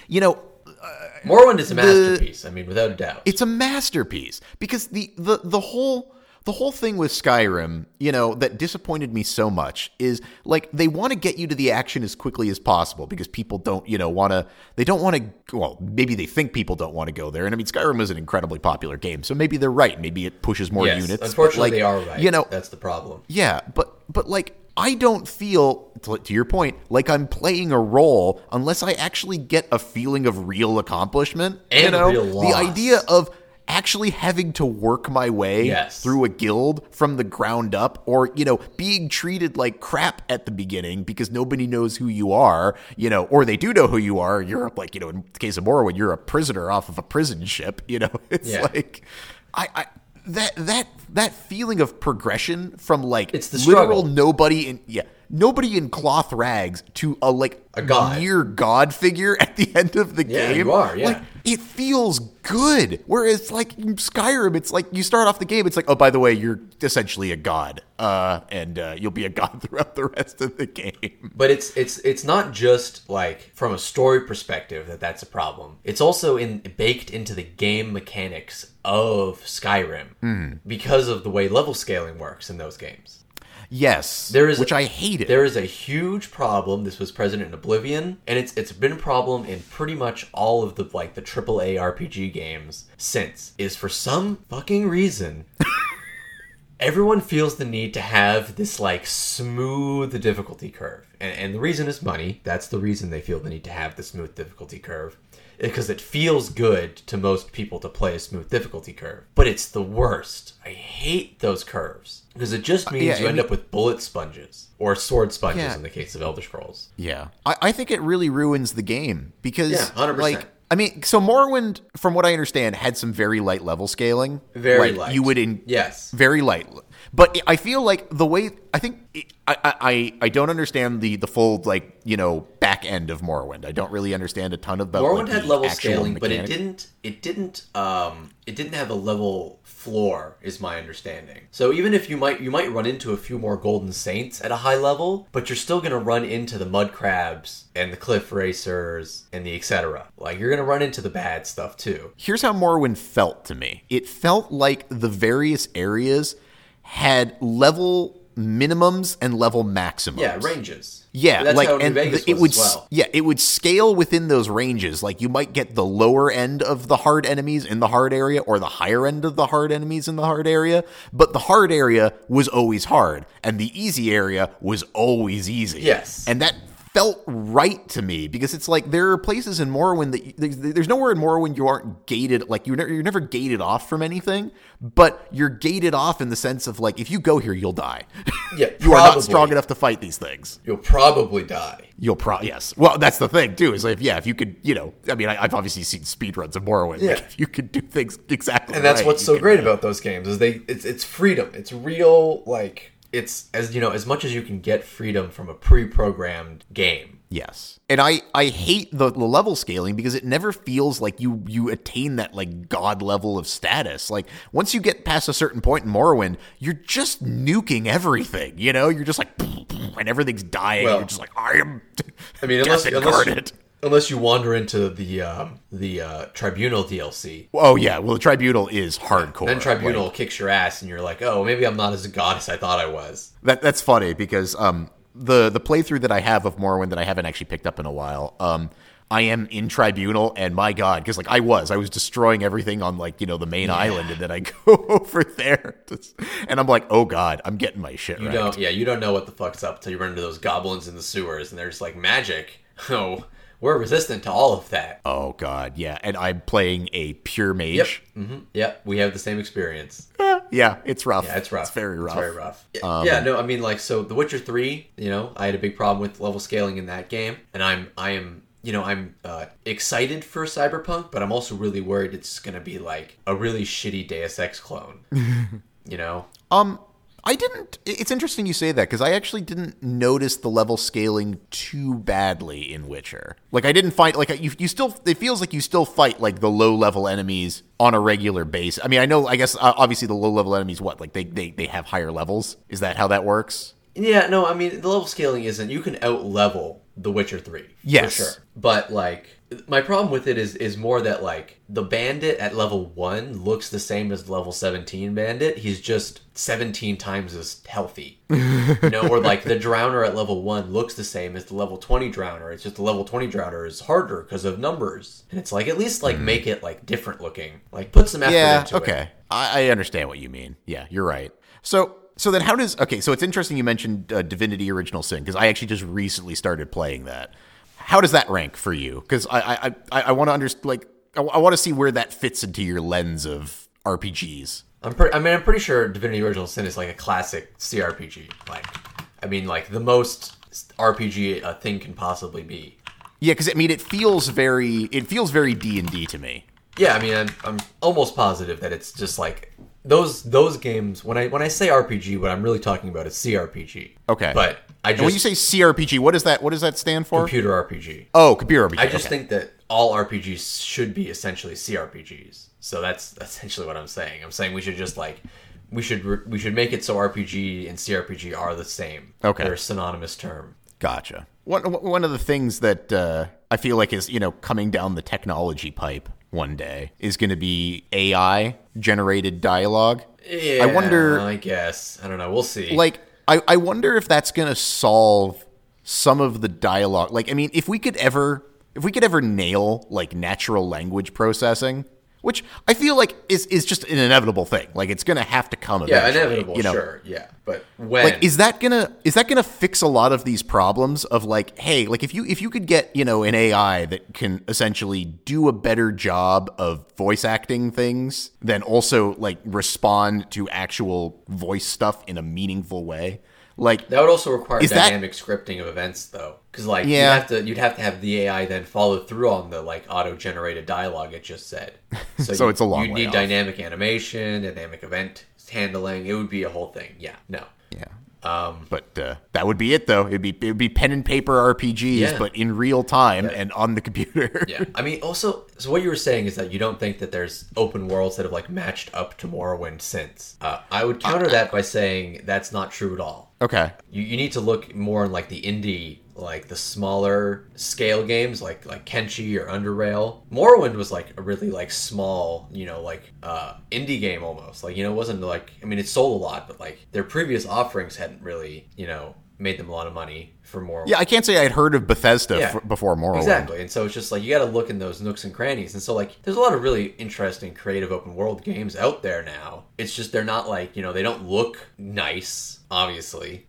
you know, uh, Morrowind is a masterpiece. I mean, without a doubt. it's a masterpiece because the the the whole the whole thing with Skyrim, you know, that disappointed me so much is like they want to get you to the action as quickly as possible because people don't, you know, want to they don't want to well, maybe they think people don't want to go there. And I mean Skyrim is an incredibly popular game, so maybe they're right. Maybe it pushes more yes. units. Unfortunately, like, they are right. You know, that's the problem. Yeah, but but like I don't feel to, to your point like I'm playing a role unless I actually get a feeling of real accomplishment. you And know, real the idea of actually having to work my way Yes. through a guild from the ground up or you know being treated like crap at the beginning because nobody knows who you are you know or they do know who you are you're like you know in the case of Morrowind you're a prisoner off of a prison ship you know it's Yeah. like I, I that that that feeling of progression from like It's the literal nobody in yeah nobody in cloth rags to a like A god. near god figure at the end of the Yeah, game you are, yeah. like it feels good whereas like skyrim it's like you start off the game it's like oh by the way you're essentially a god uh and uh, you'll be a god throughout the rest of the game But it's it's it's not just like from a story perspective that that's a problem. It's also in baked into the game mechanics of Skyrim Hmm. because of the way level scaling works in those games. Yes There is which i hated There is a huge problem. This was present in Oblivion, and it's it's been a problem in pretty much all of the like the AAA RPG games since. Is for some fucking reason. Everyone feels the need to have this like smooth difficulty curve. And, and the reason is money. That's the reason they feel the need to have the smooth difficulty curve. Eh, because it feels good to most people to play a smooth difficulty curve. But it's the worst. I hate those curves. Because it just means yeah, you end mean- up with bullet sponges. Or sword sponges Yeah. in the case of Elder Scrolls. Yeah, I, I think it really ruins the game because, Yeah, 100%. like, I mean, so Morrowind, from what I understand, had some very light level scaling. Very Like, light. You would in Yes. very light, but I feel like the way I think I I, I, I don't understand the the full like you know back end of Morrowind. I don't really understand a ton of about. Morrowind like, had level scaling, but it didn't. It didn't. Um, it didn't have a level floor, is my understanding. So even if you might, you might run into a few more golden saints at a high level, but you're still gonna run into the mud crabs and the cliff racers and the etc. Like you're gonna run into the bad stuff too. Here's how Morrowind felt to me. It felt like the various areas had level minimums and level maximums. Yeah, ranges. Yeah, That's like and Vegas the- it would as well. yeah, it would scale within those ranges. Like you might get the lower end of the hard enemies in the hard area or the higher end of the hard enemies in the hard area, but the hard area was always hard and the easy area was always easy. Yes. And that felt right to me because it's like there are places in Morrowind that there's, there's nowhere in Morrowind you aren't gated like you're never, you're never gated off from anything, but you're gated off in the sense of like if you go here you'll die. Yeah, you are not strong enough to fight these things. You'll probably die. You'll probably yes. Well, that's the thing too. Is like, if yeah, if you could, you know, I mean, I, I've obviously seen speedruns of Morrowind. Yeah. Like, if you could do things exactly, and that's right, what's so great about those games is they it's it's freedom it's real like it's as you know as much as you can get freedom from a pre-programmed game Yes, and I I hate the, the level scaling because it never feels like you you attain that like god level of status. Like once you get past a certain point in Morrowind, you're just nuking everything. You know, you're just like, and everything's dying. Well, you're just like, I am. i mean unless, unless, you. Unless you wander into the um, the uh, tribunal dlc Oh yeah, well the tribunal is hardcore. then tribunal Like, kicks your ass and you're like oh maybe i'm not as a god as i thought i was. That that's funny because um the the playthrough that I have of Morrowind that I haven't actually picked up in a while um I am in Tribunal and my god because like I was. I was destroying everything on like you know the main island and then I go over there to- and I'm like oh god I'm getting my shit you right don't yeah you don't know what the fuck's up till you run into those goblins in the sewers and they're just like magic? Oh we're resistant to all of that. Oh god yeah. And I'm playing a pure mage. Yep. Hmm yep. We have the same experience. Yeah yeah, it's rough. Yeah, it's rough. it's very rough. Um, It's very rough. Yeah, yeah, no, I mean like so The Witcher 3, you know, I had a big problem with level scaling in that game. And I'm I am you know, I'm uh, excited for Cyberpunk, but I'm also really worried it's going to be like a really shitty Deus Ex clone. you know? Um, I didn't. It's interesting you say that because I actually didn't notice the level scaling too badly in Witcher. Like I didn't find like you. You still. It feels like you still fight like the low level enemies on a regular basis. I mean, I know. I guess uh, obviously the low level enemies. What like they they they have higher levels. Is that how that works? Yeah, no, I mean the level scaling isn't. You can out level The Witcher Three, Yes. for sure. But like, my problem with it is is more that like the bandit at level one looks the same as the level seventeen bandit. He's just seventeen times as healthy, you know. Or like the drowner at level one looks the same as the level twenty drowner. It's just the level twenty drowner is harder because of numbers. And it's like at least like make it like different looking. Like put some effort yeah. into it. Okay. I, I understand what you mean. Yeah, you're right. So. So then, how does okay? So it's interesting you mentioned uh, Divinity: Original Sin because I actually just recently started playing that. How does that rank for you? Because I I, I, I want to understand like I, I want to see where that fits into your lens of RPGs. I'm pretty. I mean, I'm pretty sure Divinity: Original Sin is like a classic CRPG. Like, I mean, like the most RPG a thing can possibly be. Yeah, because I mean, it feels very it feels very D and D to me. Yeah, I mean, I'm, I'm almost positive that it's just like those those games. When I when I say RPG, what I'm really talking about is CRPG. Okay. but I And when you say CRPG, what does that what does that stand for? computer RPG. oh, computer RPG. I just okay. think that all RPGs should be essentially CRPGs. So that's essentially what I'm saying. I'm saying we should just like we should re- we should make it so RPG and CRPG are the same. Okay. they're a synonymous term. Gotcha. One one of the things that uh, I feel like is you know coming down the technology pipe one day is going to be AI generated dialogue. Yeah, I wonder, I guess I don't know. We'll see. like, I, I wonder if that's going to solve some of the dialogue. Like, I mean, if we could ever, if we could ever nail like natural language processing, which I feel like is is just an inevitable thing. Like, it's going to have to come. yeah, inevitable. You know? Sure. Yeah, but when? like is that gonna is that gonna fix a lot of these problems of like hey like if you if you could get you know an ai that can essentially do a better job of voice acting things then also like respond to actual voice stuff in a meaningful way like that would also require Is that- dynamic scripting of events, though, because like Yeah. you'd have to you'd have to have the AI then follow through on the like auto generated dialogue it just said. So, So you, it's a long You need off. dynamic animation, dynamic event handling. It would be a whole thing. Yeah. No. yeah Um. but uh, that would be it though it'd be it would be pen and paper rpgs Yeah. but in real time and on the computer Yeah. I mean, also, so what you were saying is that you don't think that there's open worlds that have like matched up to Morrowind since. Uh, I would counter that by saying that's not true at all. Okay You, you need to look more in like the indie like the smaller scale games like like Kenshi or Underrail. Morrowind was like a really like small, you know, like uh indie game almost. Like, you know, it wasn't like I mean it sold a lot, but like their previous offerings hadn't really, you know, made them a lot of money for more Yeah, I can't say I'd heard of Bethesda Yeah. f- before Morrowind. Exactly. And so it's just like you got to look in those nooks and crannies. And so like there's a lot of really interesting creative open world games out there now. It's just they're not like, you know, they don't look nice, obviously,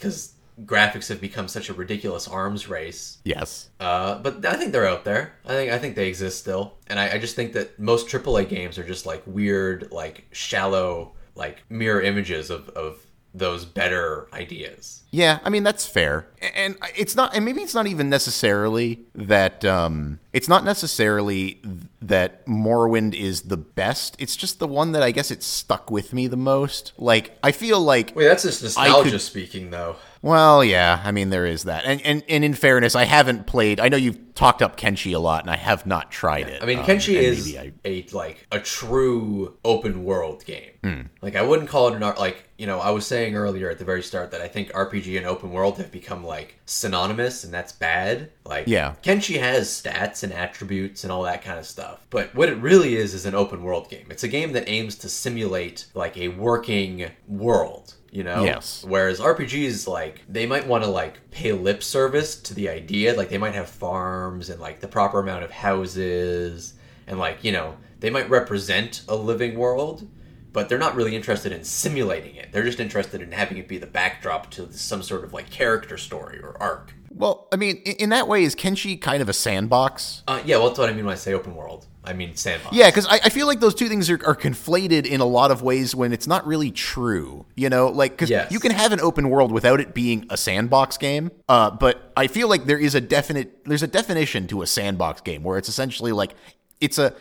cuz graphics have become such a ridiculous arms race. Yes. Uh, but I think they're out there. I think I think they exist still. And I, I just think that most AAA games are just like weird, like shallow, like mirror images of, of those better ideas. Yeah, I mean that's fair, and it's not, and maybe it's not even necessarily that. Um, it's not necessarily that Morrowind is the best. It's just the one that I guess it stuck with me the most. Like I feel like, Wait, that's just nostalgia could- speaking, though. Well, yeah, I mean there is that, and and and in fairness, I haven't played. I know you've talked up Kenshi a lot, and I have not tried it. I mean, Um, Kenshi is I- a like a true open world game. Hmm. Like I wouldn't call it an art. Like you know, I was saying earlier at the very start that I think RPG and open world have become like synonymous, and that's bad. Like Yeah. Kenshi has stats and attributes and all that kind of stuff. But what it really is is an open world game. It's a game that aims to simulate like a working world. You know. Yes. Whereas RPGs, like, they might want to, like, pay lip service to the idea. Like, they might have farms and, like, the proper amount of houses. And, like, you know, they might represent a living world, but they're not really interested in simulating it. They're just interested in having it be the backdrop to some sort of, like, character story or arc. well, I mean, in, that way, is Kenshi kind of a sandbox? Uh, yeah, well, that's what I mean when I say open world. I mean sandbox. Yeah, because I, I feel like those two things are, are conflated in a lot of ways when it's not really true. You know, like because Yes. you can have an open world without it being a sandbox game. Uh, but I feel like there is a definite there's a definition to a sandbox game where it's essentially like it's a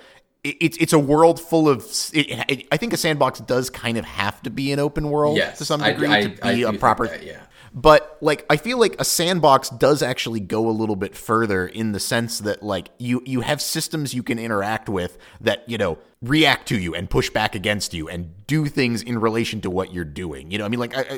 it's it's a world full of. It, it, I think a sandbox does kind of have to be an open world Yes. to some degree I- to be do a proper. that, yeah. But like I feel like a sandbox does actually go a little bit further in the sense that like you you have systems you can interact with that you know react to you and push back against you and do things in relation to what you're doing. You know, I mean like I, I,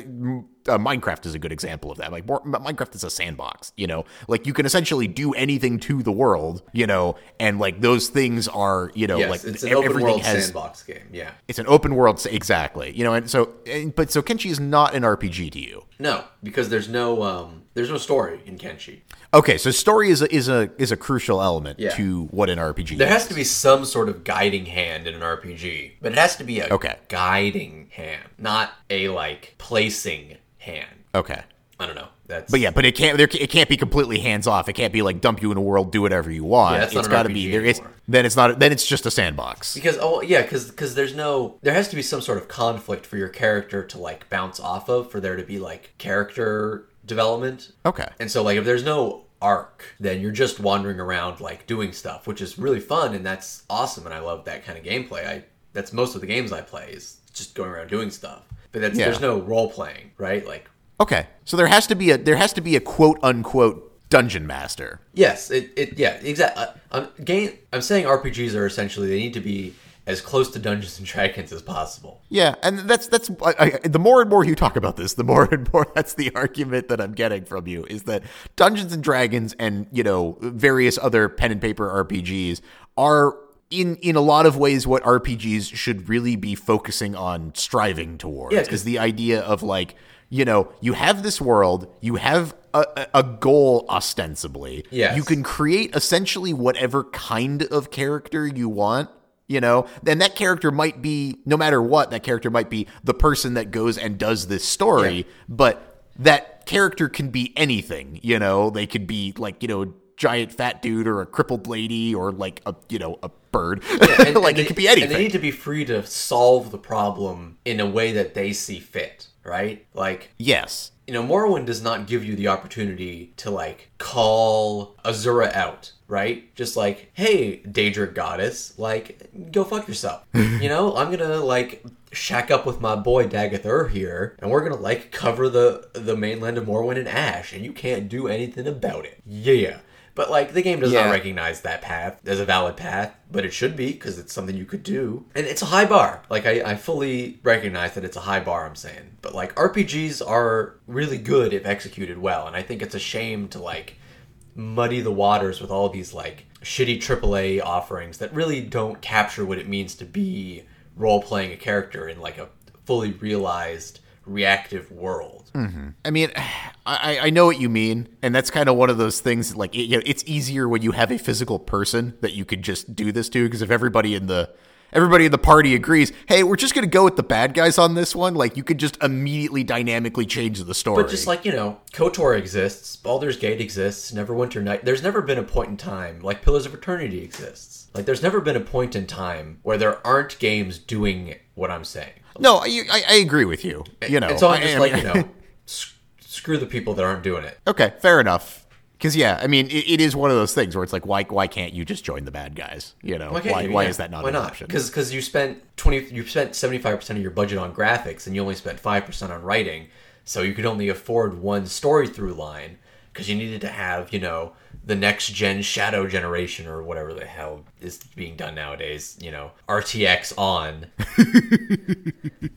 uh, Minecraft is a good example of that. Like more, Minecraft is a sandbox, you know. Like you can essentially do anything to the world, you know, and like those things are, you know, Yes, like it's an e- open everything world has sandbox game. Yeah. it's an open world exactly. You know, and so and, but so Kenshi is not an RPG to you. No, because there's no um, there's no story in Kenshi. Okay, so story is a, is a is a crucial element Yeah. to what an RPG There is. has to be some sort of guiding hand in an RPG, but it has to be a Okay. guiding hand, not a like placing hand. Okay. I don't know. That's But yeah, but it can't there, it can't be completely hands off. It can't be like dump you in a world, do whatever you want. Yeah, that's not it's got to be there. It's, then it's not. Then it's just a sandbox. because oh yeah, because because there's no there has to be some sort of conflict for your character to like bounce off of for there to be like character development. Okay. And so like if there's no arc, then you're just wandering around like doing stuff, which is really fun and that's awesome and I love that kind of gameplay. I that's most of the games I play is just going around doing stuff. But that's, Yeah. there's no role playing, right? Like Okay. So there has to be a there has to be a quote unquote dungeon master. yes, it, it yeah, exactly. I'm uh, um, game I'm saying RPGs are essentially they need to be as close to Dungeons and Dragons as possible. Yeah, and that's that's I, I, the more and more you talk about this, the more and more that's the argument that I'm getting from you is that Dungeons and Dragons and you know various other pen and paper RPGs are in in a lot of ways what RPGs should really be focusing on striving towards. Yeah, is the idea of like you know you have this world, you have a, a a goal ostensibly. Yes. you can create essentially whatever kind of character you want you know and that character might be no matter what that character might be the person that goes and does this story Yeah. but that character can be anything you know? They could be like you know giant fat dude or a crippled lady or like a you know a bird. And- like and it they- could be And anything they need to be free to solve the problem in a way that they see fit, right? Like yes. you know, Morrowind does not give you the opportunity to like call Azura out, right? Just like, hey, Daedric goddess, like, go fuck yourself. you know, I'm gonna like shack up with my boy Dagoth Ur here, and we're gonna like cover the the mainland of Morrowind in ash, and you can't do anything about it. Yeah. But like the game does Yeah. not recognize that path as a valid path, but it should be because it's something you could do, and it's a high bar. Like I, I fully recognize that it's a high bar. I'm saying, but like RPGs are really good if executed well, and I think it's a shame to like muddy the waters with all these like shitty AAA offerings that really don't capture what it means to be role playing a character in like a fully realized reactive world. Mm-hmm. I mean, I, I know what you mean, and that's kind of one of those things. Like, it, you know, it's easier when you have a physical person that you could just do this to. Because if everybody in the everybody in the party agrees, hey, we're just gonna go with the bad guys on this one, like you could just immediately dynamically change the story. But just like, you know, KOTOR exists, Baldur's Gate exists, Neverwinter Night. There's never been a point in time, like Pillars of Eternity exists. Like, there's never been a point in time where there aren't games doing what I'm saying. no, I, I, I agree with you. You know, and so I'm I- just I like, mean- you know, s- screw the people that aren't doing it. Okay, fair enough. Because yeah, I mean, it, it is one of those things where it's like, why why can't you just join the bad guys? You know, Why, why you? why Yeah. is that not Why an not? option? Because you spent twenty, you spent seventy five percent of your budget on graphics, and you only spent five percent on writing, so you could only afford one story through line because you needed to have you know the next gen Shadow generation or whatever the hell is being done nowadays. You know RTX on,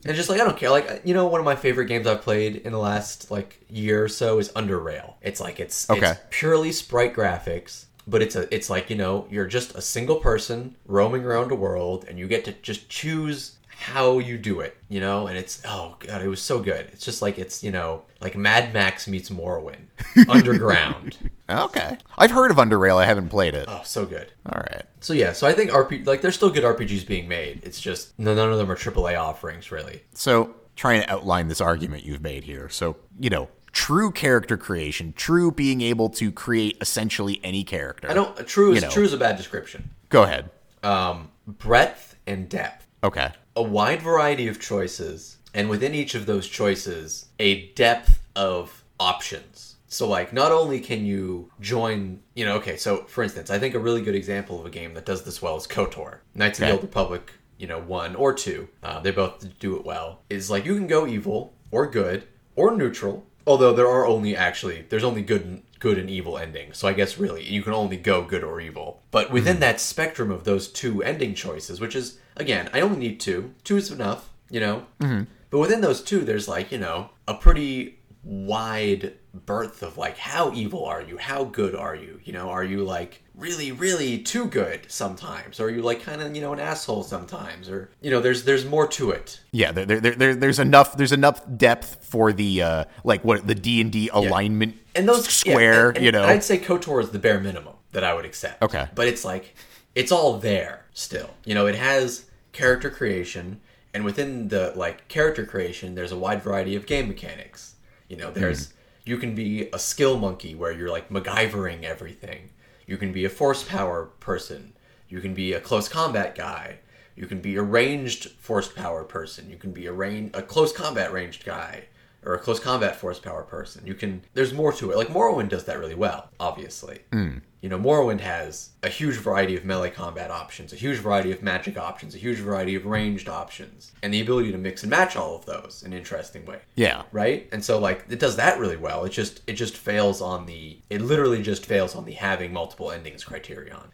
and just like I don't care. Like you know, one of my favorite games I've played in the last like year or so is Underrail. It's like it's Okay. it's purely sprite graphics but it's a it's like you know you're just a single person roaming around a world and you get to just choose how you do it you know and it's oh god it was so good it's just like it's you know like mad max meets morrowind underground Okay, I've heard of Underrail. I haven't played it. oh so good All right. so yeah so i think rp like there's still good rpgs being made it's just none of them are aaa offerings really So, trying to outline this argument you've made here. So, you know, true character creation, true being able to create essentially any character. i don't true is You know. true is a bad description Go ahead. um breadth and depth Okay. a wide variety of choices, and within each of those choices, a depth of options. So, like, not only can you join, you know, okay, so for instance, I think a really good example of a game that does this well is KOTOR. Knights of the Old Republic, you know, one or two, uh, they both do it well. Is like you can go evil or good or neutral, although there are only actually, there's only good and, good and evil endings. So I guess really you can only go good or evil. But within that spectrum of those two ending choices, which is again, I only need two. Two is enough, you know. Mm-hmm. But within those two, there's like you know a pretty wide berth of like how evil are you? How good are you? You know, are you like really, really too good sometimes, or are you like kind of you know an asshole sometimes, or you know, there's there's more to it. Yeah, there, there, there, there's enough. There's enough depth for the uh, like what the D and D alignment and those yeah, square. and- and you know, I'd say Kotor is the bare minimum that I would accept. Okay. but it's like it's all there still. You know, it has character creation, and within the like character creation, there's a wide variety of game mechanics. You know, there's you can be a skill monkey where you're like MacGyvering everything. You can be a force power person. You can be a close combat guy. You can be a ranged force power person. You can be a range, a close combat ranged guy, or a close combat force power person. You can. There's more to it. Like Morrowind does that really well. Obviously, hmm. You know Morrowind has a huge variety of melee combat options, a huge variety of magic options, a huge variety of ranged options, and the ability to mix and match all of those in an interesting way. Yeah, right? And so like it does that really well. It just it just fails on the it literally just fails on the having multiple endings criterion.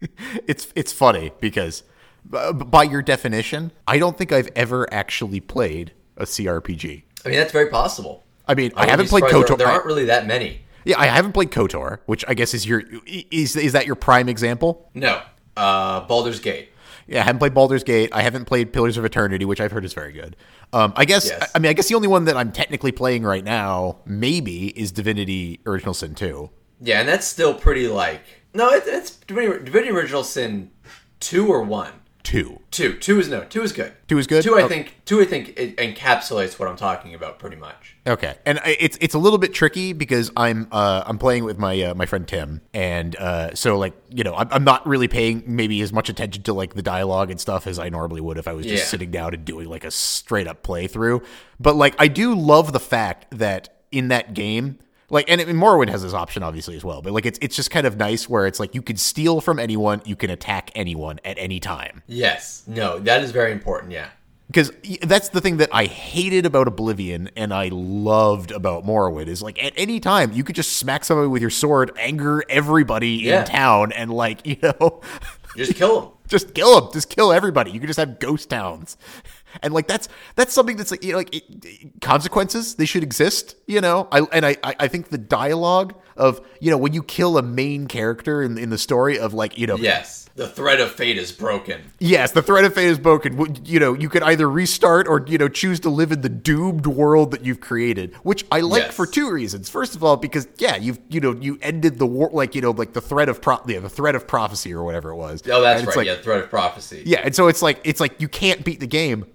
It's it's funny because by your definition, I don't think I've ever actually played a CRPG. i mean that's very possible. I mean, I, wouldn't haven't played surprised there- there aren't really that many yeah, I haven't played KOTOR, which I guess is your is is that your prime example? no uh baldur's gate Yeah, I haven't played Baldur's Gate. I haven't played Pillars of Eternity, which I've heard is very good. Um, I guess Yes. I mean I guess the only one that I'm technically playing right now maybe is Divinity Original Sin 2. yeah and that's still pretty like no it, it's divinity, divinity original sin 2 or 1 2. Two. Two is no. Two is good. Two is good? Two, I Oh. think. Two, I think it encapsulates what I'm talking about pretty much. Okay, and I, it's it's a little bit tricky because I'm uh, I'm playing with my uh, my friend Tim, and uh, so like you know I'm, I'm not really paying maybe as much attention to like the dialogue and stuff as I normally would if I was just Yeah. sitting down and doing like a straight up playthrough. But like I do love the fact that in that game. Like and, and Morrowind has this option obviously as well, but like it's it's just kind of nice where it's like you can steal from anyone, you can attack anyone at any time. Yes. No. That is very important. Yeah. because that's the thing that I hated about Oblivion and I loved about Morrowind is like at any time you could just smack somebody with your sword, anger everybody Yeah. in town, and like you know, Just kill them. just kill them, just kill everybody. You could just have ghost towns, and like that's that's something that's like you know, like it, it- consequences they should exist. You know, I and I I think the dialogue of you know when you kill a main character in in the story of like you know Yes. The thread of fate is broken. Yes, the thread of fate is broken. You know, you could either restart or you know choose to live in the doomed world that you've created, which I like Yes. for two reasons. First of all, because yeah, you've you know you ended the war, like you know, like the thread of pro- yeah, the threat of prophecy or whatever it was. Oh, that's right. like- yeah, thread of prophecy. yeah, and so it's like it's like you can't beat the game,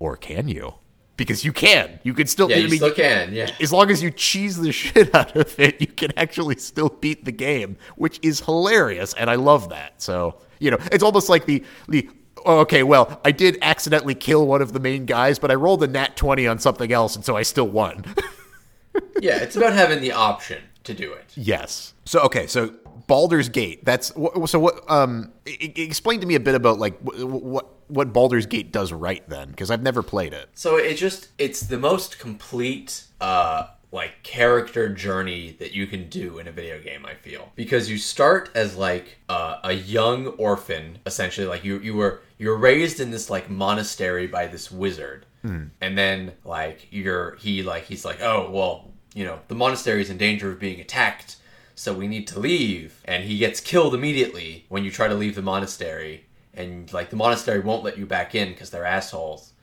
or can you? Because you can. You can still. Yeah, I you mean, still can. Yeah. as long as you cheese the shit out of it, you can actually still beat the game, which is hilarious, and I love that. So you know, it's almost like the the okay, well, I did accidentally kill one of the main guys, but I rolled a nat twenty on something else, and so I still won. Yeah, it's about having the option to do it. yes. So okay, so Baldur's Gate. That's so what. Um, explain to me a bit about like wh- wh- what what Baldur's Gate does right then, because I've never played it. So it just it's the most complete uh like character journey that you can do in a video game I feel because you start as like uh, a young orphan essentially like you you were you're raised in this like monastery by this wizard and then like you're he like he's like oh well you know the monastery is in danger of being attacked so we need to leave. And he gets killed immediately when you try to leave the monastery. And like the monastery won't let you back in because they're assholes.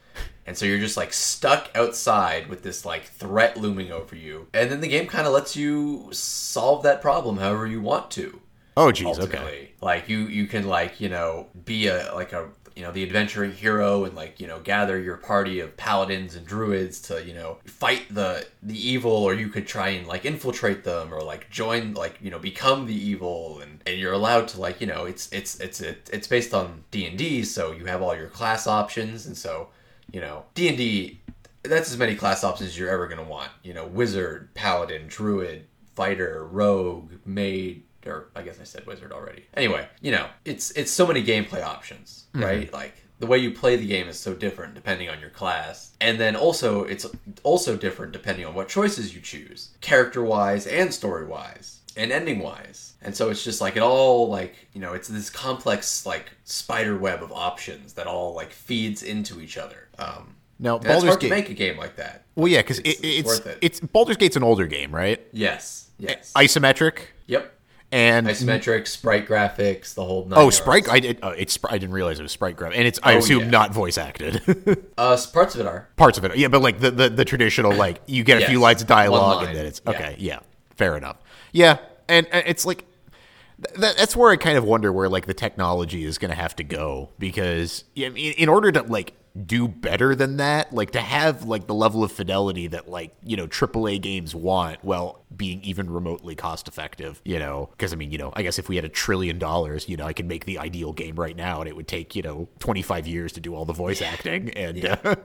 And so you're just like stuck outside with this like threat looming over you. And then the game kind of lets you solve that problem however you want to. Oh, geez. ultimately. Okay. like you you can like you know be a like a you know the adventuring hero and like you know gather your party of paladins and druids to you know fight the the evil or you could try and like infiltrate them or like join like you know become the evil and and you're allowed to like you know it's it's it's it's, based on D&D so you have all your class options and so you know D&D that's as many class options as you're ever going to want. You know wizard paladin druid fighter rogue maid or I guess I said wizard already. Anyway, you know, it's it's so many gameplay options, right? Like the way you play the game is so different depending on your class. And then also it's also different depending on what choices you choose, character-wise and story-wise and ending-wise. And so it's just like it all like, you know, it's this complex like spider web of options that all like feeds into each other. Um Now, Baldur's hard Gate. to make a game like that. Well, yeah, because It's- it, it's it's worth it. it's Baldur's Gate's an older game, right? Yes. Yes. Isometric yep. And Isometric, sprite graphics, the whole nine oh, sprite. I did. Uh, it's I didn't realize it was sprite graph, and it's I Oh, assume yeah. not voice acted. Uh, parts of it are. Parts of it, yeah, but like the the, the traditional like you get a few lines of dialogue One and then it's okay. Yeah, fair enough. Yeah, and, and it's like th- that, that's where I kind of wonder where like the technology is going to have to go because yeah, in, in order to like do better than that, like to have like the level of fidelity that like you know AAA games want, while being even remotely cost effective, you know, because I mean, you know, I guess if we had a trillion dollars, you know, I could make the ideal game right now, and it would take you know twenty five years to do all the voice acting, and uh,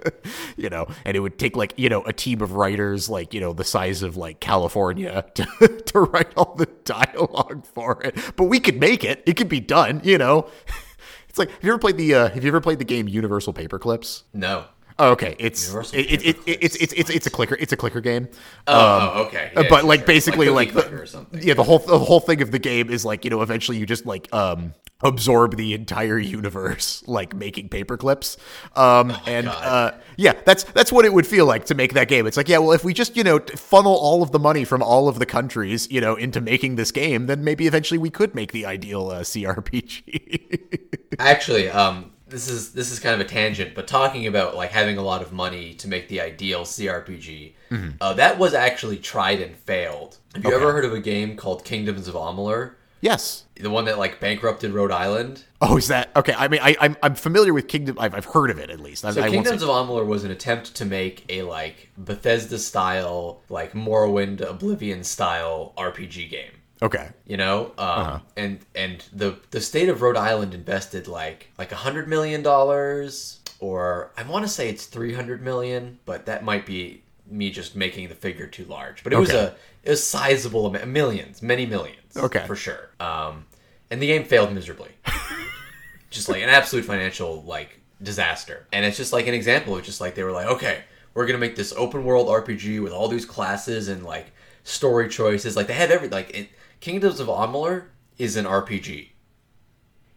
you know, and it would take like you know a team of writers like you know the size of like California to, to write all the dialogue for it. But we could make it; it could be done. You know, it's like have you ever played the uh, have you ever played the game Universal Paperclips? No. Oh, okay, it's it, it, it, it's it's it's it's a clicker it's a clicker game. Oh, oh, okay. Uh, Yeah, but like sure. basically Cookie like, the- yeah the whole the whole thing of the game is like you know eventually you just like um absorb the entire universe like making paper clips um and Oh God. uh yeah that's that's what it would feel like to make that game it's like yeah well if we just you know funnel all of the money from all of the countries you know into making this game then maybe eventually we could make the ideal uh, crpg Actually, um, this is this is kind of a tangent, but talking about like having a lot of money to make the ideal CRPG, uh, that was actually tried and failed. Have you Mm-hmm. Okay. ever heard of a game called Kingdoms of Amalur? yes The one that like bankrupted Rhode Island. oh is that okay i mean I, I'm, I'm familiar with kingdom I've, I've heard of it at least I, So I Kingdoms of Amalur was an attempt to make a like Bethesda style, like Morrowind Oblivion style RPG game. Okay you know um, and and the the state of rhode island invested like like a hundred million dollars or i want to say it's 300 million but that might be me just making the figure too large but it was a it was sizable amount millions many millions Okay. for sure um and the game failed miserably just like an absolute financial like disaster. And it's just like an example of just like they were like, okay, we're gonna make this open world RPG with all these classes and like story choices. Like they had every like it, Kingdoms of Amalur is an RPG.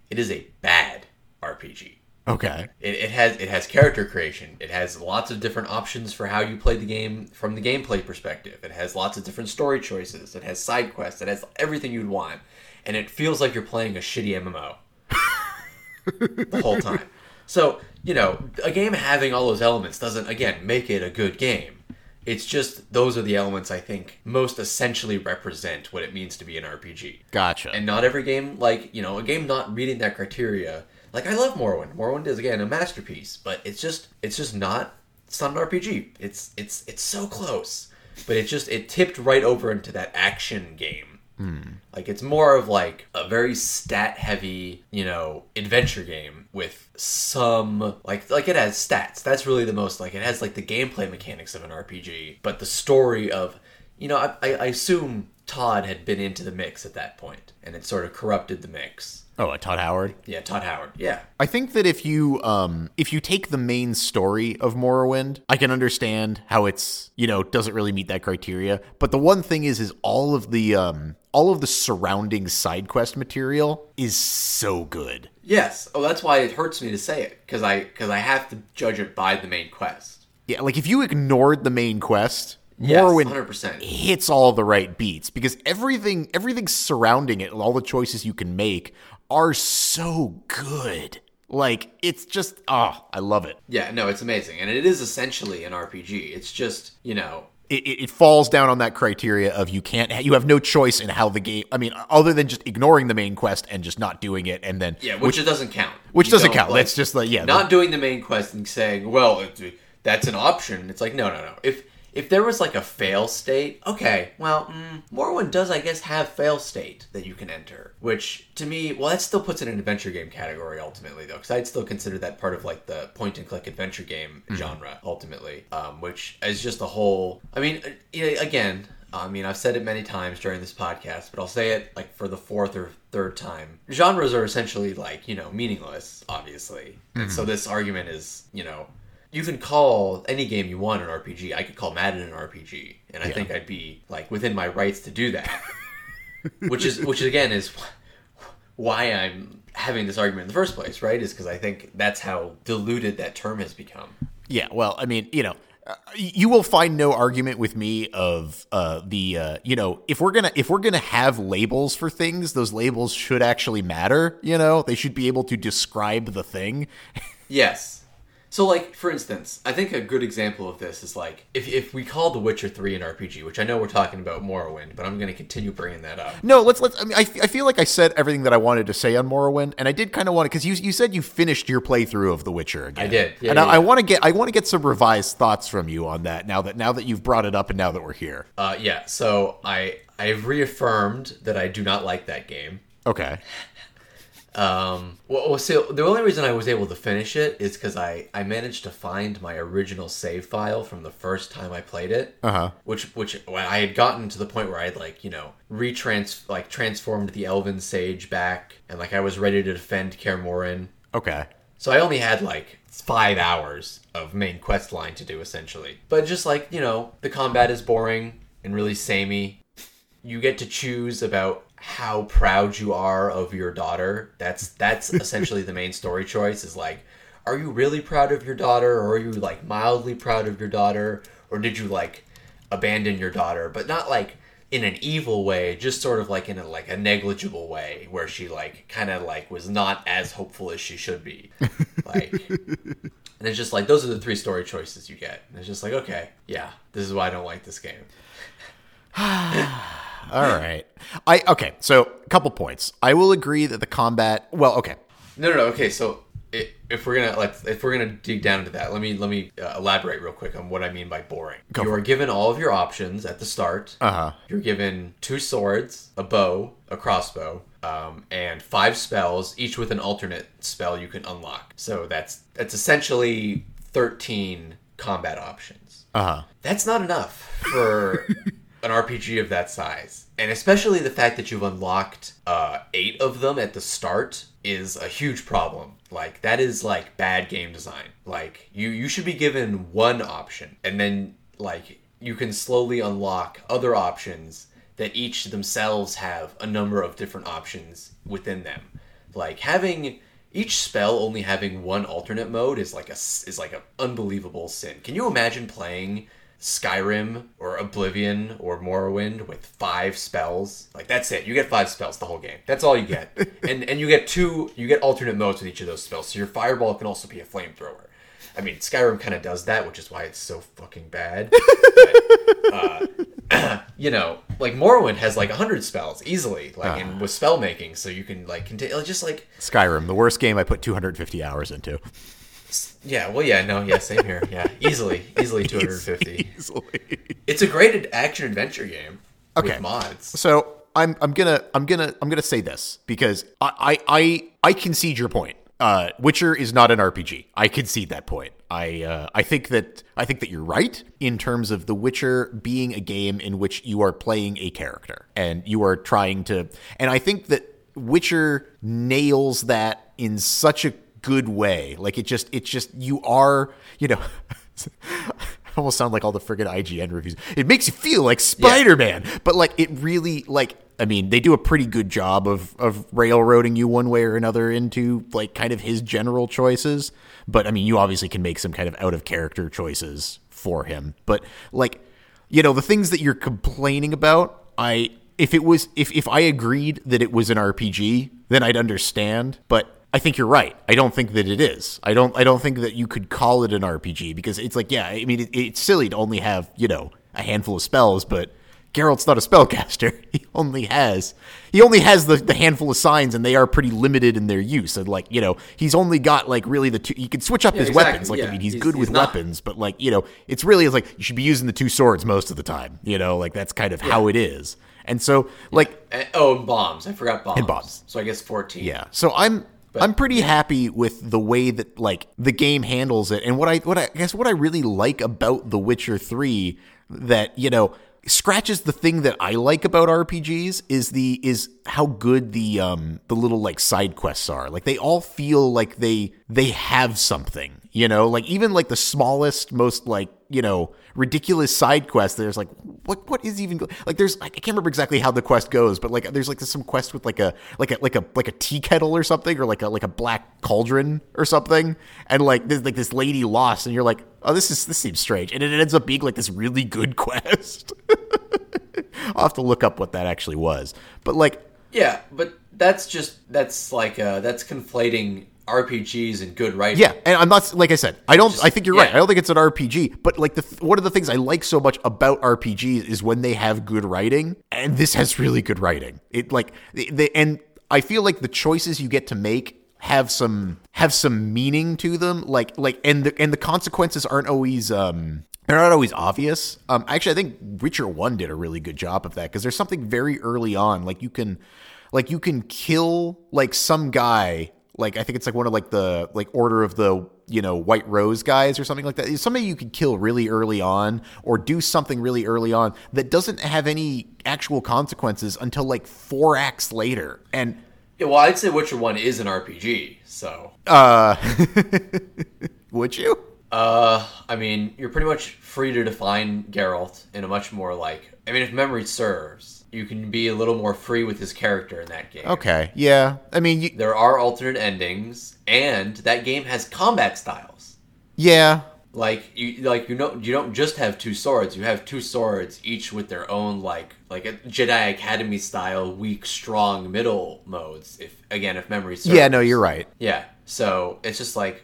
It is a bad RPG. Okay. It, it has it has character creation. It has lots of different options for how you play the game from the gameplay perspective. It has lots of different story choices. It has side quests. It has everything you'd want, and it feels like you're playing a shitty MMO the whole time. So you know, a game having all those elements doesn't again make it a good game. It's just those are the elements I think most essentially represent what it means to be an RPG. Gotcha. And not every game, like, you know, a game not meeting that criteria. Like, I love Morrowind. Morrowind is, again, a masterpiece, but it's just, it's just not, it's not an RPG. It's, it's, it's so close. But it just, it tipped right over into that action game. Like, it's more of like a very stat heavy, you know, adventure game with some, like, like it has stats. That's really the most, like, it has, like, the gameplay mechanics of an RPG, but the story of, you know, I, I I assume Todd had been into the mix at that point, and it sort of corrupted the mix. oh, uh, Todd Howard. Yeah, Todd Howard. Yeah. I think that if you um if you take the main story of Morrowind, I can understand how it's, you know, doesn't really meet that criteria. But the one thing is is all of the um all of the surrounding side quest material is so good. Yes. Oh, that's why it hurts me to say it because I because I have to judge it by the main quest. Yeah, like if you ignored the main quest, Yes, Morrowind hundred percent. hits all the right beats because everything everything surrounding it, all the choices you can make are so good. Like it's just oh, I love it. Yeah. No, it's amazing, and it is essentially an RPG. It's just you know. It, it, it falls down on that criteria of you can't you have no choice in how the game. I mean, other than just ignoring the main quest and just not doing it, and then Yeah, which, it doesn't count. which You doesn't count. like, That's just like yeah, not doing the main quest and saying, "Well, that's an option." It's like, no, no, no. If if there was like a fail state, okay, well, mm, Morrowind does, I guess, have fail state that you can enter. Which to me, well, that still puts it in an adventure game category ultimately, though, because I'd still consider that part of like the point and click adventure game genre ultimately, um, which is just a whole. I mean, uh, again. I mean, I've said it many times during this podcast, but I'll say it like for the fourth or third time. Genres are essentially like, you know, meaningless, obviously. And so this argument is, you know, you can call any game you want an RPG. I could call Madden an RPG, and I think I'd be like within my rights to do that. which is which again is why I'm having this argument in the first place, right? Is because I think that's how diluted that term has become. Yeah, well, I mean, you know, uh, you will find no argument with me of uh, the uh, you know if we're gonna if we're gonna have labels for things, those labels should actually matter. You know, they should be able to describe the thing. Yes. So, like, for instance, I think a good example of this is like if, if we call The Witcher 3 an RPG, which I know we're talking about Morrowind, but I'm going to continue bringing that up. No, let's let's. I mean, I, I feel like I said everything that I wanted to say on Morrowind, and I did kind of want to because you you said you finished your playthrough of The Witcher again. I did, yeah, and yeah, I, I want to get I want to get some revised thoughts from you on that now that now that you've brought it up and now that we're here. Uh, yeah, so I I've reaffirmed that I do not like that game. Okay. Um, well, so the only reason I was able to finish it is because I I managed to find my original save file from the first time I played it. Uh huh. Which which I had gotten to the point where I had like you know retrans like transformed the Elven Sage back and like I was ready to defend Kaer Morhen. Okay. So I only had like five hours of main quest line to do essentially. But just like, you know, the combat is boring and really samey. You get to choose about how proud you are of your daughter. That's that's essentially the main story choice is like are you really proud of your daughter or are you like mildly proud of your daughter? Or did you like abandon your daughter? But not like in an evil way just sort of like in a like a negligible way where she like kind of like was not as hopeful as she should be. Like and it's just like those are the three story choices you get. And it's just like okay yeah this is why i don't like this game All right. I okay. So a couple points. I will agree that the combat. Well, okay. No, no, no. Okay, so if we're gonna like, if we're gonna dig down into that, let me let me uh, elaborate real quick on what I mean by boring. Go you are given all of your options at the start. Uh huh. You're given two swords, a bow, a crossbow, um, and five spells, each with an alternate spell you can unlock. So that's that's essentially thirteen combat options. Uh huh. That's not enough for an RPG of that size. And especially the fact that you've unlocked uh, eight of them at the start is a huge problem. Like that is like bad game design. Like you you should be given one option and then like you can slowly unlock other options that each themselves have a number of different options within them. Like having each spell only having one alternate mode is like a is like an unbelievable sin. Can you imagine playing Skyrim or Oblivion or Morrowind with five spells? Like that's it. You get five spells the whole game. That's all you get. and and you get two you get alternate modes with each of those spells. So your fireball can also be a flamethrower. I mean, Skyrim kind of does that, which is why it's so fucking bad. But, uh, you know, like Morrowind has like hundred spells easily, like in with spell making, so you can like continue just like Skyrim, the worst game I put 250 hours into. Yeah, well, yeah, no, yeah, same here, yeah, easily, easily two hundred fifty. Easily. It's a great action adventure game Okay. with mods. So I'm I'm gonna I'm gonna I'm gonna say this because I I I, I concede your point. Uh, Witcher is not an RPG. I concede that point. I uh, I think that I think that you're right in terms of The Witcher being a game in which you are playing a character and you are trying to. And I think that Witcher nails that in such a good way. Like it just it just you are you know. I almost sound like all the friggin' IGN reviews. It makes you feel like Spider-Man, but like it really like I mean, they do a pretty good job of of railroading you one way or another into like kind of his general choices. But I mean, you obviously can make some kind of out of character choices for him. But like, you know, the things that you're complaining about, I if it was if if I agreed that it was an RPG, then I'd understand. But I think you're right. I don't think that it is. I don't. I don't think that you could call it an RPG because it's like, yeah. I mean, it, it's silly to only have you know a handful of spells, but Geralt's not a spellcaster. He only has he only has the, the handful of signs, and they are pretty limited in their use. And like you know, he's only got like really the two. He can switch up his exactly, weapons. Like I mean, he's, He's- good he's with not- weapons, but like you know, it's really it's like you should be using the two swords most of the time. You know, like that's kind of how it is. And so like And, oh, and bombs. I forgot bombs. And bombs. So I guess fourteen. yeah. So I'm I'm pretty happy with the way that like the game handles it, and what I what I, I guess what I really like about The Witcher Three that you know scratches the thing that I like about RPGs is the is how good the um the little like side quests are. Like they all feel like they they have something, you know, like even like the smallest, most like you know ridiculous side quest. There's like what what is even like there's I can't remember exactly how the quest goes, but like there's like some quest with like a like a like a like a tea kettle or something or like a like a black cauldron or something, and like there's like this lady lost, and you're like oh this is this seems strange, and it ends up being like this really good quest. I'll have to look up what that actually was, but like Yeah, but that's just that's like uh that's conflating RPGs and good writing. Yeah, and I'm not like I said. I don't. I think you're right. I don't think it's an RPG. But like the one of the things I like so much about RPGs is when they have good writing, and this has really good writing. It like the, the and I feel like the choices you get to make have some have some meaning to them. Like like and the and the consequences aren't always um they're not always obvious. Um, actually, I think Witcher One did a really good job of that because there's something very early on, like you can, like you can kill like some guy, like I think it's like one of like the like Order of the you know White Rose guys or something like that. It's somebody you could kill really early on or do something really early on that doesn't have any actual consequences until like four acts later, and Yeah, well, I'd say Witcher One is an RPG. So, uh, would you? uh, I mean, you're pretty much free to define Geralt in a much more like. I mean, if memory serves, you can be a little more free with his character in that game. Okay, yeah. I mean, you, There are alternate endings, and that game has combat styles. yeah, Like you, like you know, you don't just have two swords. You have two swords, each with their own like like a Jedi Academy style weak, strong, middle modes. If again, if memory serves. yeah. No, you're right. Yeah. So it's just like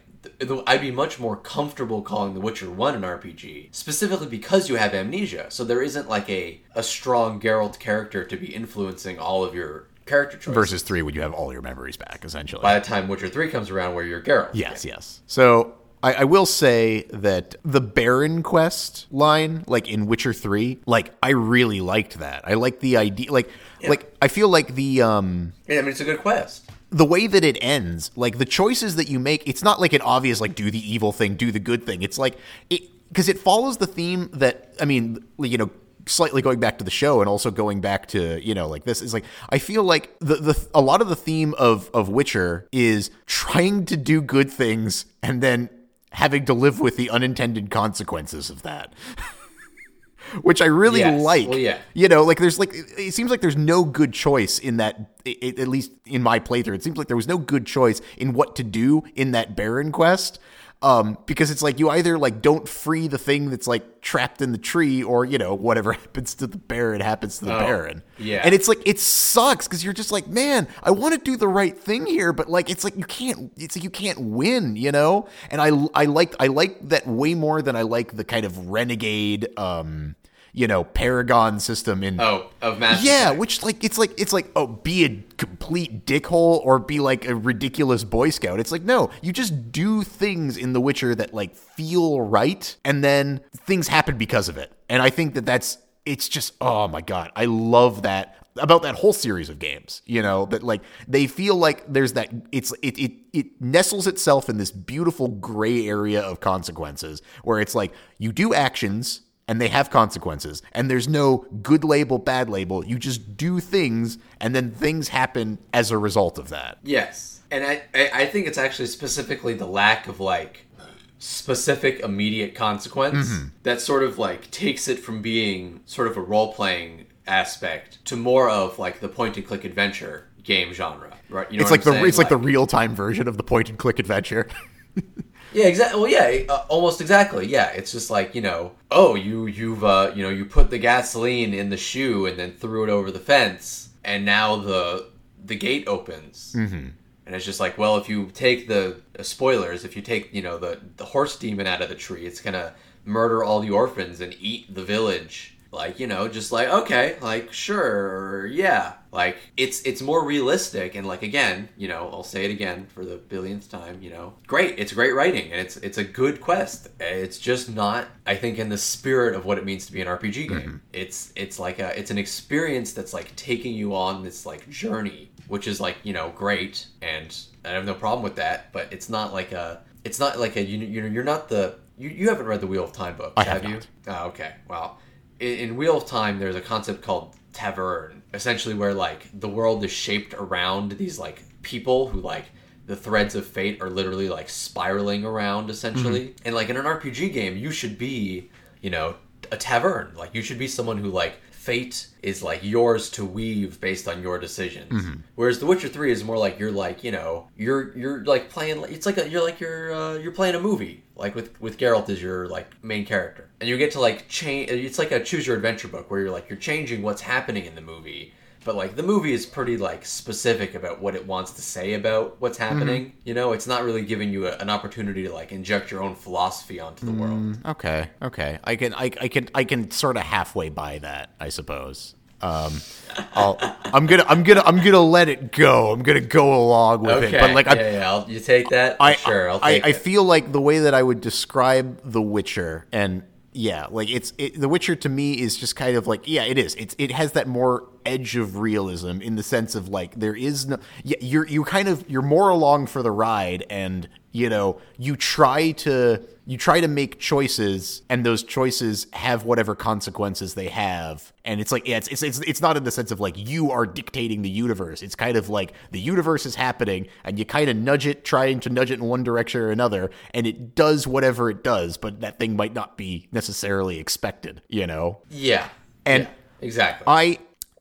I'd be much more comfortable calling The Witcher One an RPG, specifically because you have amnesia. So there isn't like a a strong Geralt character to be influencing all of your character choices. versus three when you have all your memories back essentially by the time Witcher Three comes around, where you're Geralt. yes yes so I, I will say that the Baron quest line, like in Witcher Three, like I really liked that. I like the idea, like, like I feel like the um Yeah, I mean, it's a good quest. The way that it ends, like the choices that you make, it's not like an obvious like do the evil thing, do the good thing. It's like it because it follows the theme that I mean, you know, slightly going back to the show and also going back to you know like this is like I feel like the the a lot of the theme of of Witcher is trying to do good things and then having to live with the unintended consequences of that. Which I really Yes. like. Well, yeah. You know, like there's like it seems like there's no good choice in that. It, at least in my playthrough, it seems like there was no good choice in what to do in that Baron quest. Um, because it's like you either like don't free the thing that's like trapped in the tree, or you know whatever happens to the Baron happens to the Oh, Baron. yeah. and it's like it sucks because you're just like, man, I want to do the right thing here, but like it's like you can't. It's like you can't win, you know. And I I like I like that way more than I like the kind of renegade, um, you know, Paragon system in Oh, of Mass yeah, Effect. which like it's like it's like oh, be a complete dickhole or be like a ridiculous boy scout. It's like no, you just do things in The Witcher that like feel right, and then things happen because of it. And I think that that's it's just oh my god, I love that about that whole series of games. You know that like they feel like there's that it's it it it nestles itself in this beautiful gray area of consequences where it's like you do actions and they have consequences and there's no good label bad label you just do things and then things happen as a result of that Yes, and I, I think it's actually specifically the lack of like specific immediate consequence Mm-hmm. that sort of like takes it from being sort of a role playing aspect to more of like the point and click adventure game genre, right? You know it's what like I'm the saying? it's like, the real time version of the point and click adventure Yeah, exactly. Well, yeah, uh, almost exactly. Yeah, it's just like you know, oh, you you've uh, you know you put the gasoline in the shoe and then threw it over the fence, and now the the gate opens, mm-hmm. and it's just like, well, if you take the uh, spoilers, if you take you know the the horse demon out of the tree, it's gonna murder all the orphans and eat the village. Like you know, just like okay, like sure, yeah, like it's it's more realistic and like again, you know, I'll say it again for the billionth time, you know, great, it's great writing and it's it's a good quest. It's just not, I think, in the spirit of what it means to be an RPG game. Mm-hmm. It's it's like a it's an experience that's like taking you on this like journey, which is like you know great, and I have no problem with that. But it's not like a it's not like a you you know you're not the you, you haven't read the Wheel of Time books, I have you? not. Oh, okay. Well, in, in Wheel of Time, there's a concept called ta'veren, essentially where like the world is shaped around these like people who like the threads of fate are literally like spiraling around essentially. Mm-hmm. And like in an RPG game, you should be, you know, a ta'veren. Like you should be someone who like fate is like yours to weave based on your decisions. Mm-hmm. Whereas The Witcher 3 is more like you're like, you know, you're you're like playing it's like a, you're like you're uh, you're playing a movie like with with Geralt as your like main character. And you get to like change it's like a choose your adventure book where you're like you're changing what's happening in the movie. But like the movie is pretty like specific about what it wants to say about what's mm-hmm. happening. You know, it's not really giving you a, an opportunity to like inject your own philosophy onto the world. Mm, okay okay i can i, I can i can sort of halfway buy that i suppose um I'll, i'm gonna i'm gonna i'm gonna let it go i'm gonna go along with Okay, it but like yeah, I'm, yeah, I'll, you take that. I sure, I'll I, I feel like the way that I would describe The Witcher and yeah, like it's it, The Witcher to me is just kind of like yeah, it is. It's it has that more edge of realism in the sense of like there is no yeah, you're you kind of you're more along for the ride and you know, you try to you try to make choices and those choices have whatever consequences they have. And it's like yeah, it's, it's it's it's not in the sense of like you are dictating the universe. It's kind of like the universe is happening and you kind of nudge it trying to nudge it in one direction or another and it does whatever it does but that thing might not be necessarily expected you know? Yeah, and yeah, exactly. I,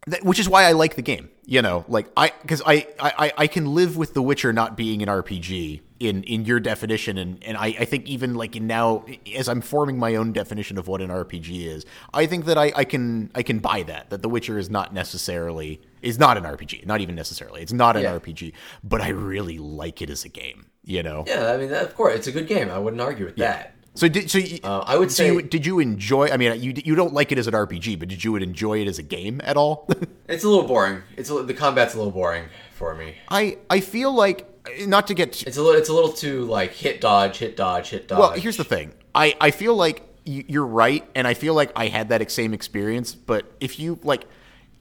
th- which is why I like the game. You know, like I, because I, I, I can live with The Witcher not being an RPG in in your definition, and and I, I think even like in now as I'm forming my own definition of what an RPG is, I think that I, I can I can buy that that The Witcher is not necessarily is not an RPG, not even necessarily. It's not an Yeah. RPG, but I really like it as a game. You know. yeah, I mean, of course, it's a good game. I wouldn't argue with that. So did so you, Uh, I would so you, say- did you enjoy? I mean, you you don't like it as an RPG, but did you enjoy it as a game at all? It's a little boring. It's a, the combat's a little boring for me. I I feel like not to get It's a little. It's a little too like hit dodge, hit dodge, hit dodge. well. Here's the thing. I I feel like you're right, and I feel like I had that same experience. But if you like,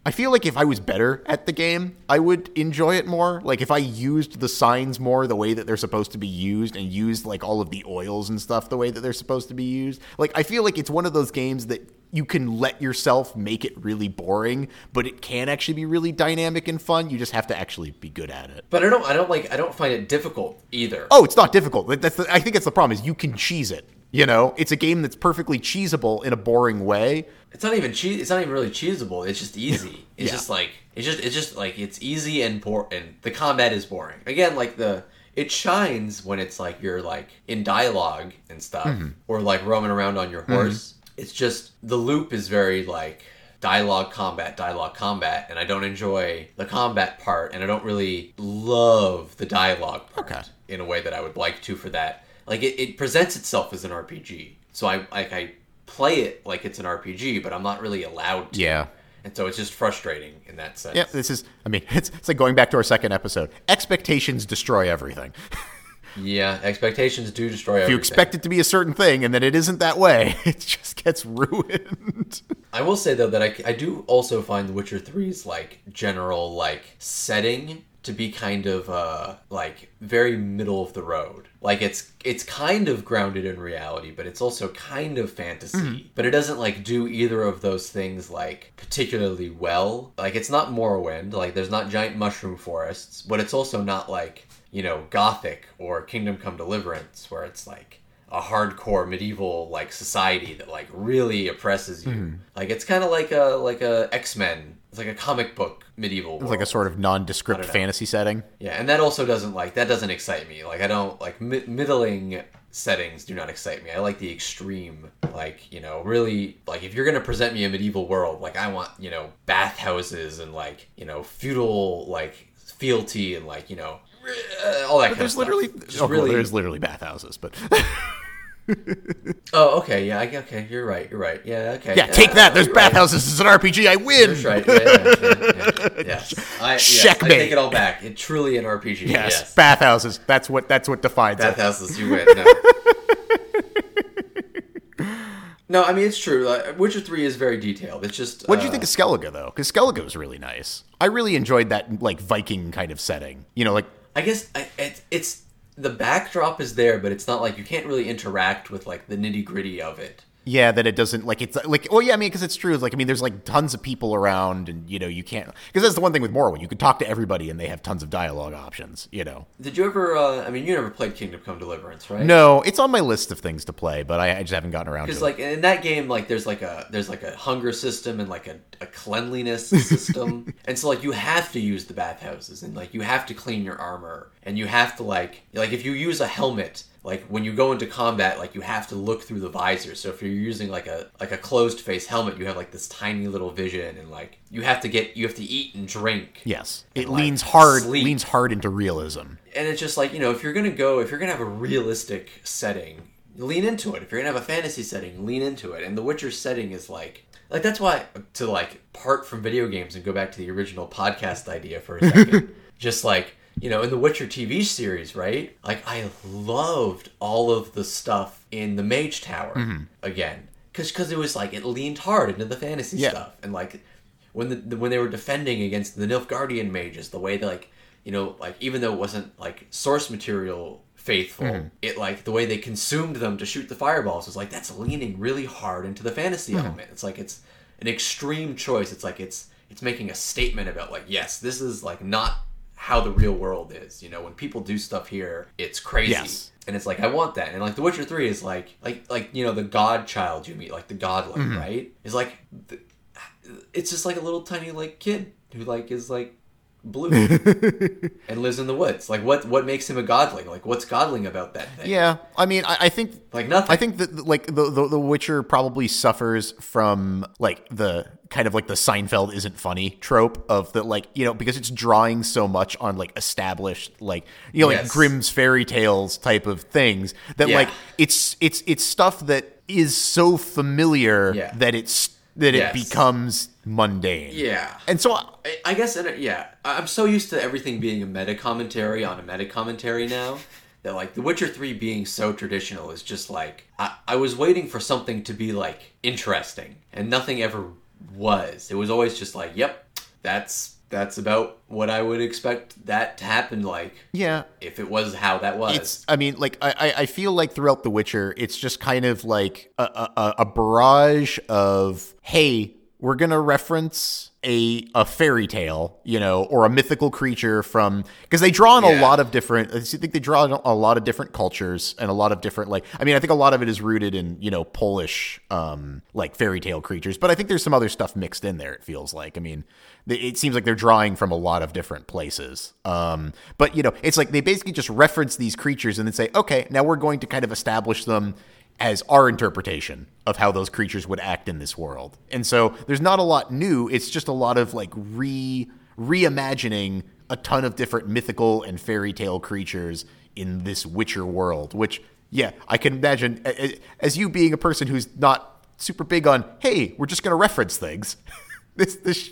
I feel like if I was better at the game, I would enjoy it more. Like if I used the signs more the way that they're supposed to be used, and used like all of the oils and stuff the way that they're supposed to be used. Like I feel like it's one of those games that you can let yourself make it really boring, but it can actually be really dynamic and fun. You just have to actually be good at it. But I don't I don't like I don't find it difficult either. Oh, it's not difficult. That's the, I think that's the problem is you can cheese it. You know, it's a game that's perfectly cheesable in a boring way. It's not even cheese. It's not even really cheesable. It's just easy. It's Yeah. just like it's just it's just like it's easy and bore and the combat is boring. Again, like the it shines when it's like you're like in dialogue and stuff Mm-hmm. or like roaming around on your horse. It's just the loop is very like dialogue combat dialogue combat and I don't enjoy the combat part and I don't really love the dialogue part Okay. in a way that I would like to for that. Like it, it presents itself as an RPG. So I like I play it like it's an RPG, but I'm not really allowed to. Yeah. And so it's just frustrating in that sense. Yeah, this is, I mean, it's, it's like going back to our second episode. Expectations destroy everything. Yeah, expectations do destroy If you expect it to be a certain thing and then it isn't that way, it just gets ruined. I will say though that I, I do also find The Witcher 3's like general like setting to be kind of uh like very middle of the road. Like it's it's kind of grounded in reality, but it's also kind of fantasy. But it doesn't like do either of those things like particularly well. Like it's not Morrowind, like there's not giant mushroom forests, but it's also not like, you know, Gothic or Kingdom Come Deliverance where it's like a hardcore medieval like society that like really oppresses you. Like it's kind of like a like a X Men. It's like a comic book medieval. It's like a sort of nondescript fantasy setting. yeah, and that also doesn't like that doesn't excite me. Like I don't like mi- middling settings do not excite me. I like the extreme. Like you know, really like if you're gonna present me a medieval world, like I want you know bathhouses and like you know feudal like fealty and like you know all that kind of There's stuff. literally, oh, well, there's literally bathhouses, but Oh, okay, yeah, I- okay, you're right, you're right, yeah, okay. yeah, take that. There's bathhouses. It's an RPG. I win. That's right. Yeah, yeah, yeah, yeah. Yes. I, Checkmate. take it all back. It's truly an RPG. Yes, Yes. bathhouses. That's what that's what defines it. Bathhouses, you win. No. no, I mean it's true. Uh, Witcher Three is very detailed. It's just. What did you uh, think of Skellige though? Because Skellige was really nice. I really enjoyed that like Viking kind of setting. You know, like I guess I, it, it's the backdrop is there, but it's not like you can't really interact with like the nitty gritty of it. Yeah, that it doesn't like it's like oh yeah, I mean because it's true. It's like I mean, there's like tons of people around, and you know you can't because that's the one thing with Morrowind. You can talk to everybody, and they have tons of dialogue options. You know. Did you ever? Uh, I mean, you never played Kingdom Come Deliverance, right? No, it's on my list of things to play, but I, I just haven't gotten around to Because it. like in that game, like there's like a there's like a hunger system and like a, a cleanliness system, and so like you have to use the bathhouses and like you have to clean your armor and you have to like like if you use a helmet, like when you go into combat, like you have to look through the visor. So if you're using like a like a closed face helmet, you have like this tiny little vision and like you have to get you have to eat and drink. yes, it like, leans hard sleep. leans hard into realism. and it's just like you know if you're gonna go if you're gonna have a realistic setting lean into it if you're gonna have a fantasy setting lean into it and the witcher setting is like like that's why to like part from video games and go back to the original podcast idea for a second just like you know in the witcher tv series right like i loved all of the stuff in the mage tower mm-hmm. again because Cause, it was like it leaned hard into the fantasy Yeah. stuff and like when the, the when they were defending against the Nilfgaardian mages, the way they like you know like even though it wasn't like source material faithful, mm-hmm. it like the way they consumed them to shoot the fireballs was like that's leaning really hard into the fantasy mm-hmm. element. It's like it's an extreme choice. It's like it's it's making a statement about like yes, this is like not how the real world is. You know, when people do stuff here, it's crazy. Yes. And it's like I want that, and like The Witcher Three is like like like you know the godchild you meet, like the godling, mm-hmm. right? Is like it's just like a little tiny like kid who like is like blue and lives in the woods. Like what what makes him a godling? Like what's godling about that thing? Yeah, I mean, I, I think Like nothing. I think that like the, the the Witcher probably suffers from like the kind of like the Seinfeld isn't funny trope of the like you know because it's drawing so much on like established like you know like Grimm's fairy tales type of things that Yeah. like it's it's it's stuff that is so familiar Yeah. that it's that Yes. it becomes mundane. Yeah. And so I- I, guess it, uh, yeah. I'm so used to everything being a meta commentary on a meta commentary now that like The Witcher 3 being so traditional is just like I, I was waiting for something to be like interesting and nothing ever was. It was always just like, yep, that's that's about what I would expect that to happen like Yeah. if it was how that was. It's. I mean, like I, I- feel like throughout The Witcher, it's just kind of like a, a- a barrage of, hey, we're gonna reference a a fairy tale, you know, or a mythical creature from because they draw on a lot of different. I think they draw on a lot of different cultures and a lot of different like. I mean, I think a lot of it is rooted in you know Polish um like fairy tale creatures, but I think there's some other stuff mixed in there. It feels like. I mean, it seems like they're drawing from a lot of different places. Um, but you know, it's like they basically just reference these creatures and then say, okay, now we're going to kind of establish them as our interpretation of how those creatures would act in this world. And so there's not a lot new. It's just a lot of like re reimagining a ton of different mythical and fairy tale creatures in this Witcher world, which yeah, I can imagine as you being a person who's not super big on, hey, we're just going to reference things. this this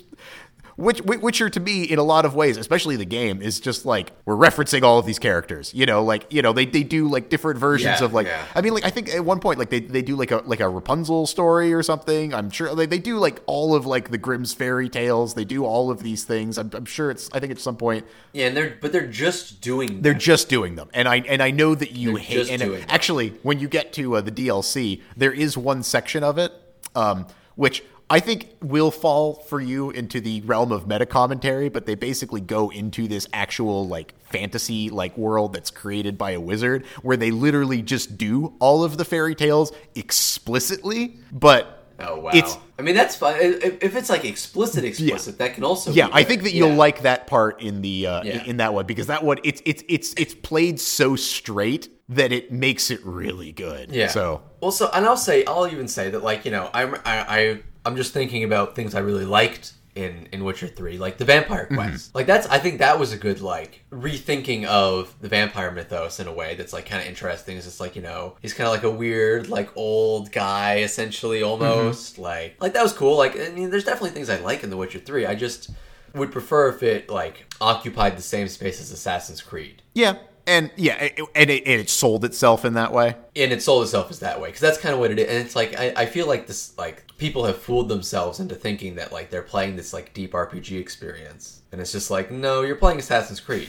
which Witcher to me in a lot of ways, especially the game, is just like we're referencing all of these characters. You know, like you know they, they do like different versions Yeah, of like yeah. I mean like I think at one point like they, they do like a like a Rapunzel story or something. I'm sure they, they do like all of like the Grimm's fairy tales. They do all of these things. I'm, I'm sure it's I think at some point yeah, and they're but they're just doing they're just doing them, and I and I know that you They're hate. And them. actually, when you get to uh, the DLC, there is one section of it, um, which I think will fall for you into the realm of meta commentary. But they basically go into this actual like fantasy like world that's created by a wizard, where they literally just do all of the fairy tales explicitly, but. Oh wow! It's I mean, that's fine. If, it's like explicit, explicit, that can also. yeah, I think that you'll Yeah. like that part in the uh, Yeah. in that one because that one it's it's it's it's played so straight that it makes it really good. Yeah. So well, so and I'll say I'll even say that like you know I'm I, I I'm just thinking about things I really liked in in Witcher Three, like the Vampire Mm-hmm. Quest. Like that's I think that was a good like rethinking of the vampire mythos in a way that's like kind of interesting. It's just like you know he's kind of like a weird like old guy essentially almost Mm-hmm. like like that was cool. Like I mean, there's definitely things I like in the Witcher Three. I just would prefer if it like occupied the same space as Assassin's Creed. yeah, and yeah, it, and it, and it sold itself in that way. and it sold itself as that way because that's kind of what it is and it's like I, I feel like this like people have fooled themselves into thinking that like they're playing this like deep rpg experience and it's just like no you're playing assassin's creed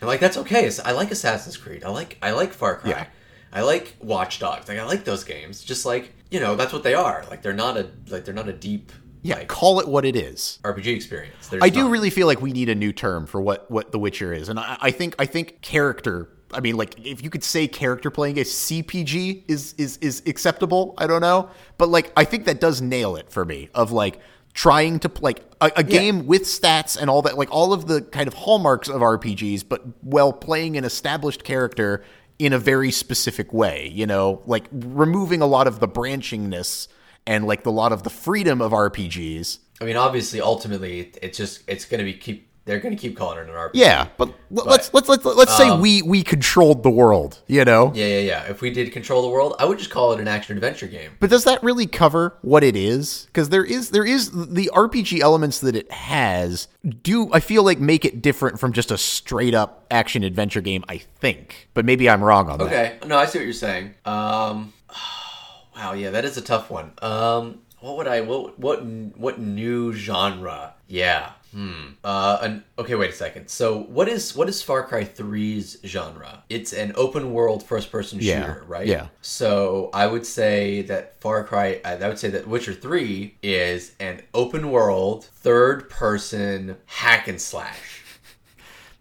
and like that's okay It's- i like assassin's creed i like i like far cry Yeah. i like watch dogs like i like those games just like you know that's what they are like they're not a like they're not a deep Yeah, like call it what it is. rpg experience They're I do not. really feel like we need a new term for what what The Witcher is, and I, I think I think character. I mean, like if you could say character playing a CPG is is is acceptable. I don't know, but like I think that does nail it for me. Of like trying to like a, a game with stats and all that, like all of the kind of hallmarks of RPGs, but while playing an established character in a very specific way. You know, like removing a lot of the branchingness and like the lot of the freedom of RPGs. i mean obviously ultimately it's just it's gonna be keep they're gonna keep calling it an rpg Yeah, but, l- let's let's let's let's say we we controlled the world, you know. yeah yeah yeah if we did control the world i would just call it an action adventure game But does that really cover what it is? Because there is there is the RPG elements that it has do I feel like make it different from just a straight up action adventure game. I think, but maybe I'm wrong on that. Okay, no, I see what you're saying. Um, wow, yeah, that is a tough one. Um, what would I what what what new genre? Yeah. Hmm. Uh. An, okay. Wait a second. So, what is what is Far Cry 3's genre? It's an open world first person Yeah, shooter, right? yeah. So I would say that Far Cry. I I would say that Witcher 3 is an open world third person hack and slash.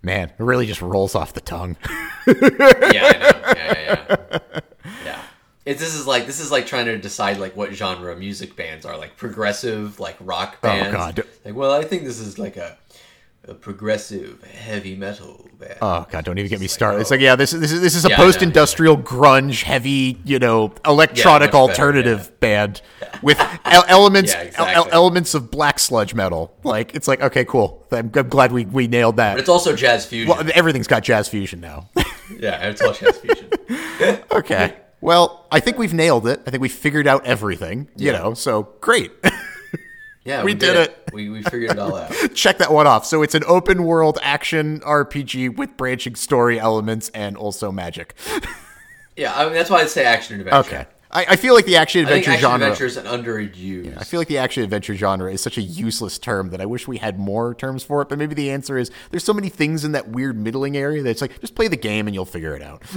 Man, it really just rolls off the tongue. yeah, I know. Yeah, yeah, yeah. yeah. It's, this is like this is like trying to decide like what genre music bands are like progressive like rock oh, bands. Oh, God. Like, well, I think this is like a, a progressive heavy metal band. Oh god, don't even get me like, started. It's oh. like yeah, this is this is this is a Yeah, post-industrial grunge, heavy, you know, electronic better, alternative band with el- elements Yeah, exactly. el- elements of black sludge metal. Like it's like okay, cool. I'm, I'm glad we we nailed that. But it's also jazz fusion. well, everything's got jazz fusion now. yeah, it's all jazz fusion. okay. Well, I think we've nailed it. I think we figured out everything, you know. So, great. Yeah, We did it. We we figured it all out. Check that one off. So, it's an open world action RPG with branching story elements and also magic. Yeah, I mean that's why I say action adventure. Okay. I, I feel like the action adventure action genre. adventure is an underused. I feel like the action adventure genre is such a useless term that I wish we had more terms for it. But maybe the answer is there's so many things in that weird middling area that it's like just play the game and you'll figure it out.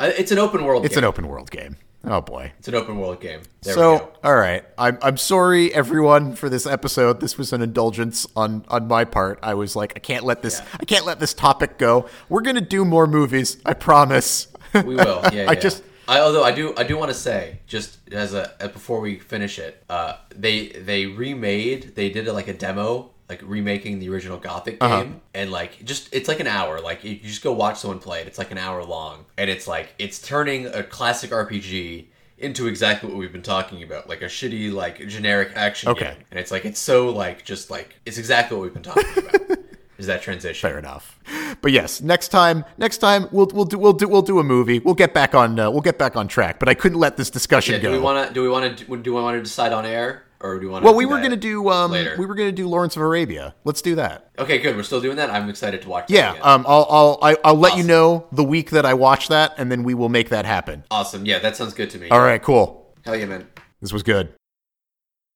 Uh, it's an open world. Game. It's game. an open world game. Oh boy. It's an open world game. There we go. So, all right, I'm I'm sorry everyone for this episode. This was an indulgence on on my part. I was like, I can't let this Yeah. I can't let this topic go. We're gonna do more movies. I promise. We will. Yeah, I yeah. just I, although I do, I do want to say, just as a as before we finish it, uh, they they remade, they did like a demo, like remaking the original Gothic Uh-huh. game, and like just it's like an hour. Like you, you just go watch someone play it. It's like an hour long, and it's like it's turning a classic RPG into exactly what we've been talking about, like a shitty, like generic action Okay. game. And it's like it's so like just like it's exactly what we've been talking about. Is that transition? fair enough. But yes, next time, next time we'll we'll do we'll do we'll do a movie. We'll get back on uh, we'll get back on track. But I couldn't let this discussion Yeah, go. do we want to? Do we want to? Do we want to decide on air, or do we want? well, we were gonna do um later. we were gonna do Lawrence of Arabia. Let's do that. Okay, good. We're still doing that. I'm excited to watch. That Yeah, um, I'll I'll I- I'll let you know the week that I watch that, and then we will make that happen. awesome. Yeah, that sounds good to me. All right, cool. Hell yeah, man. This was good.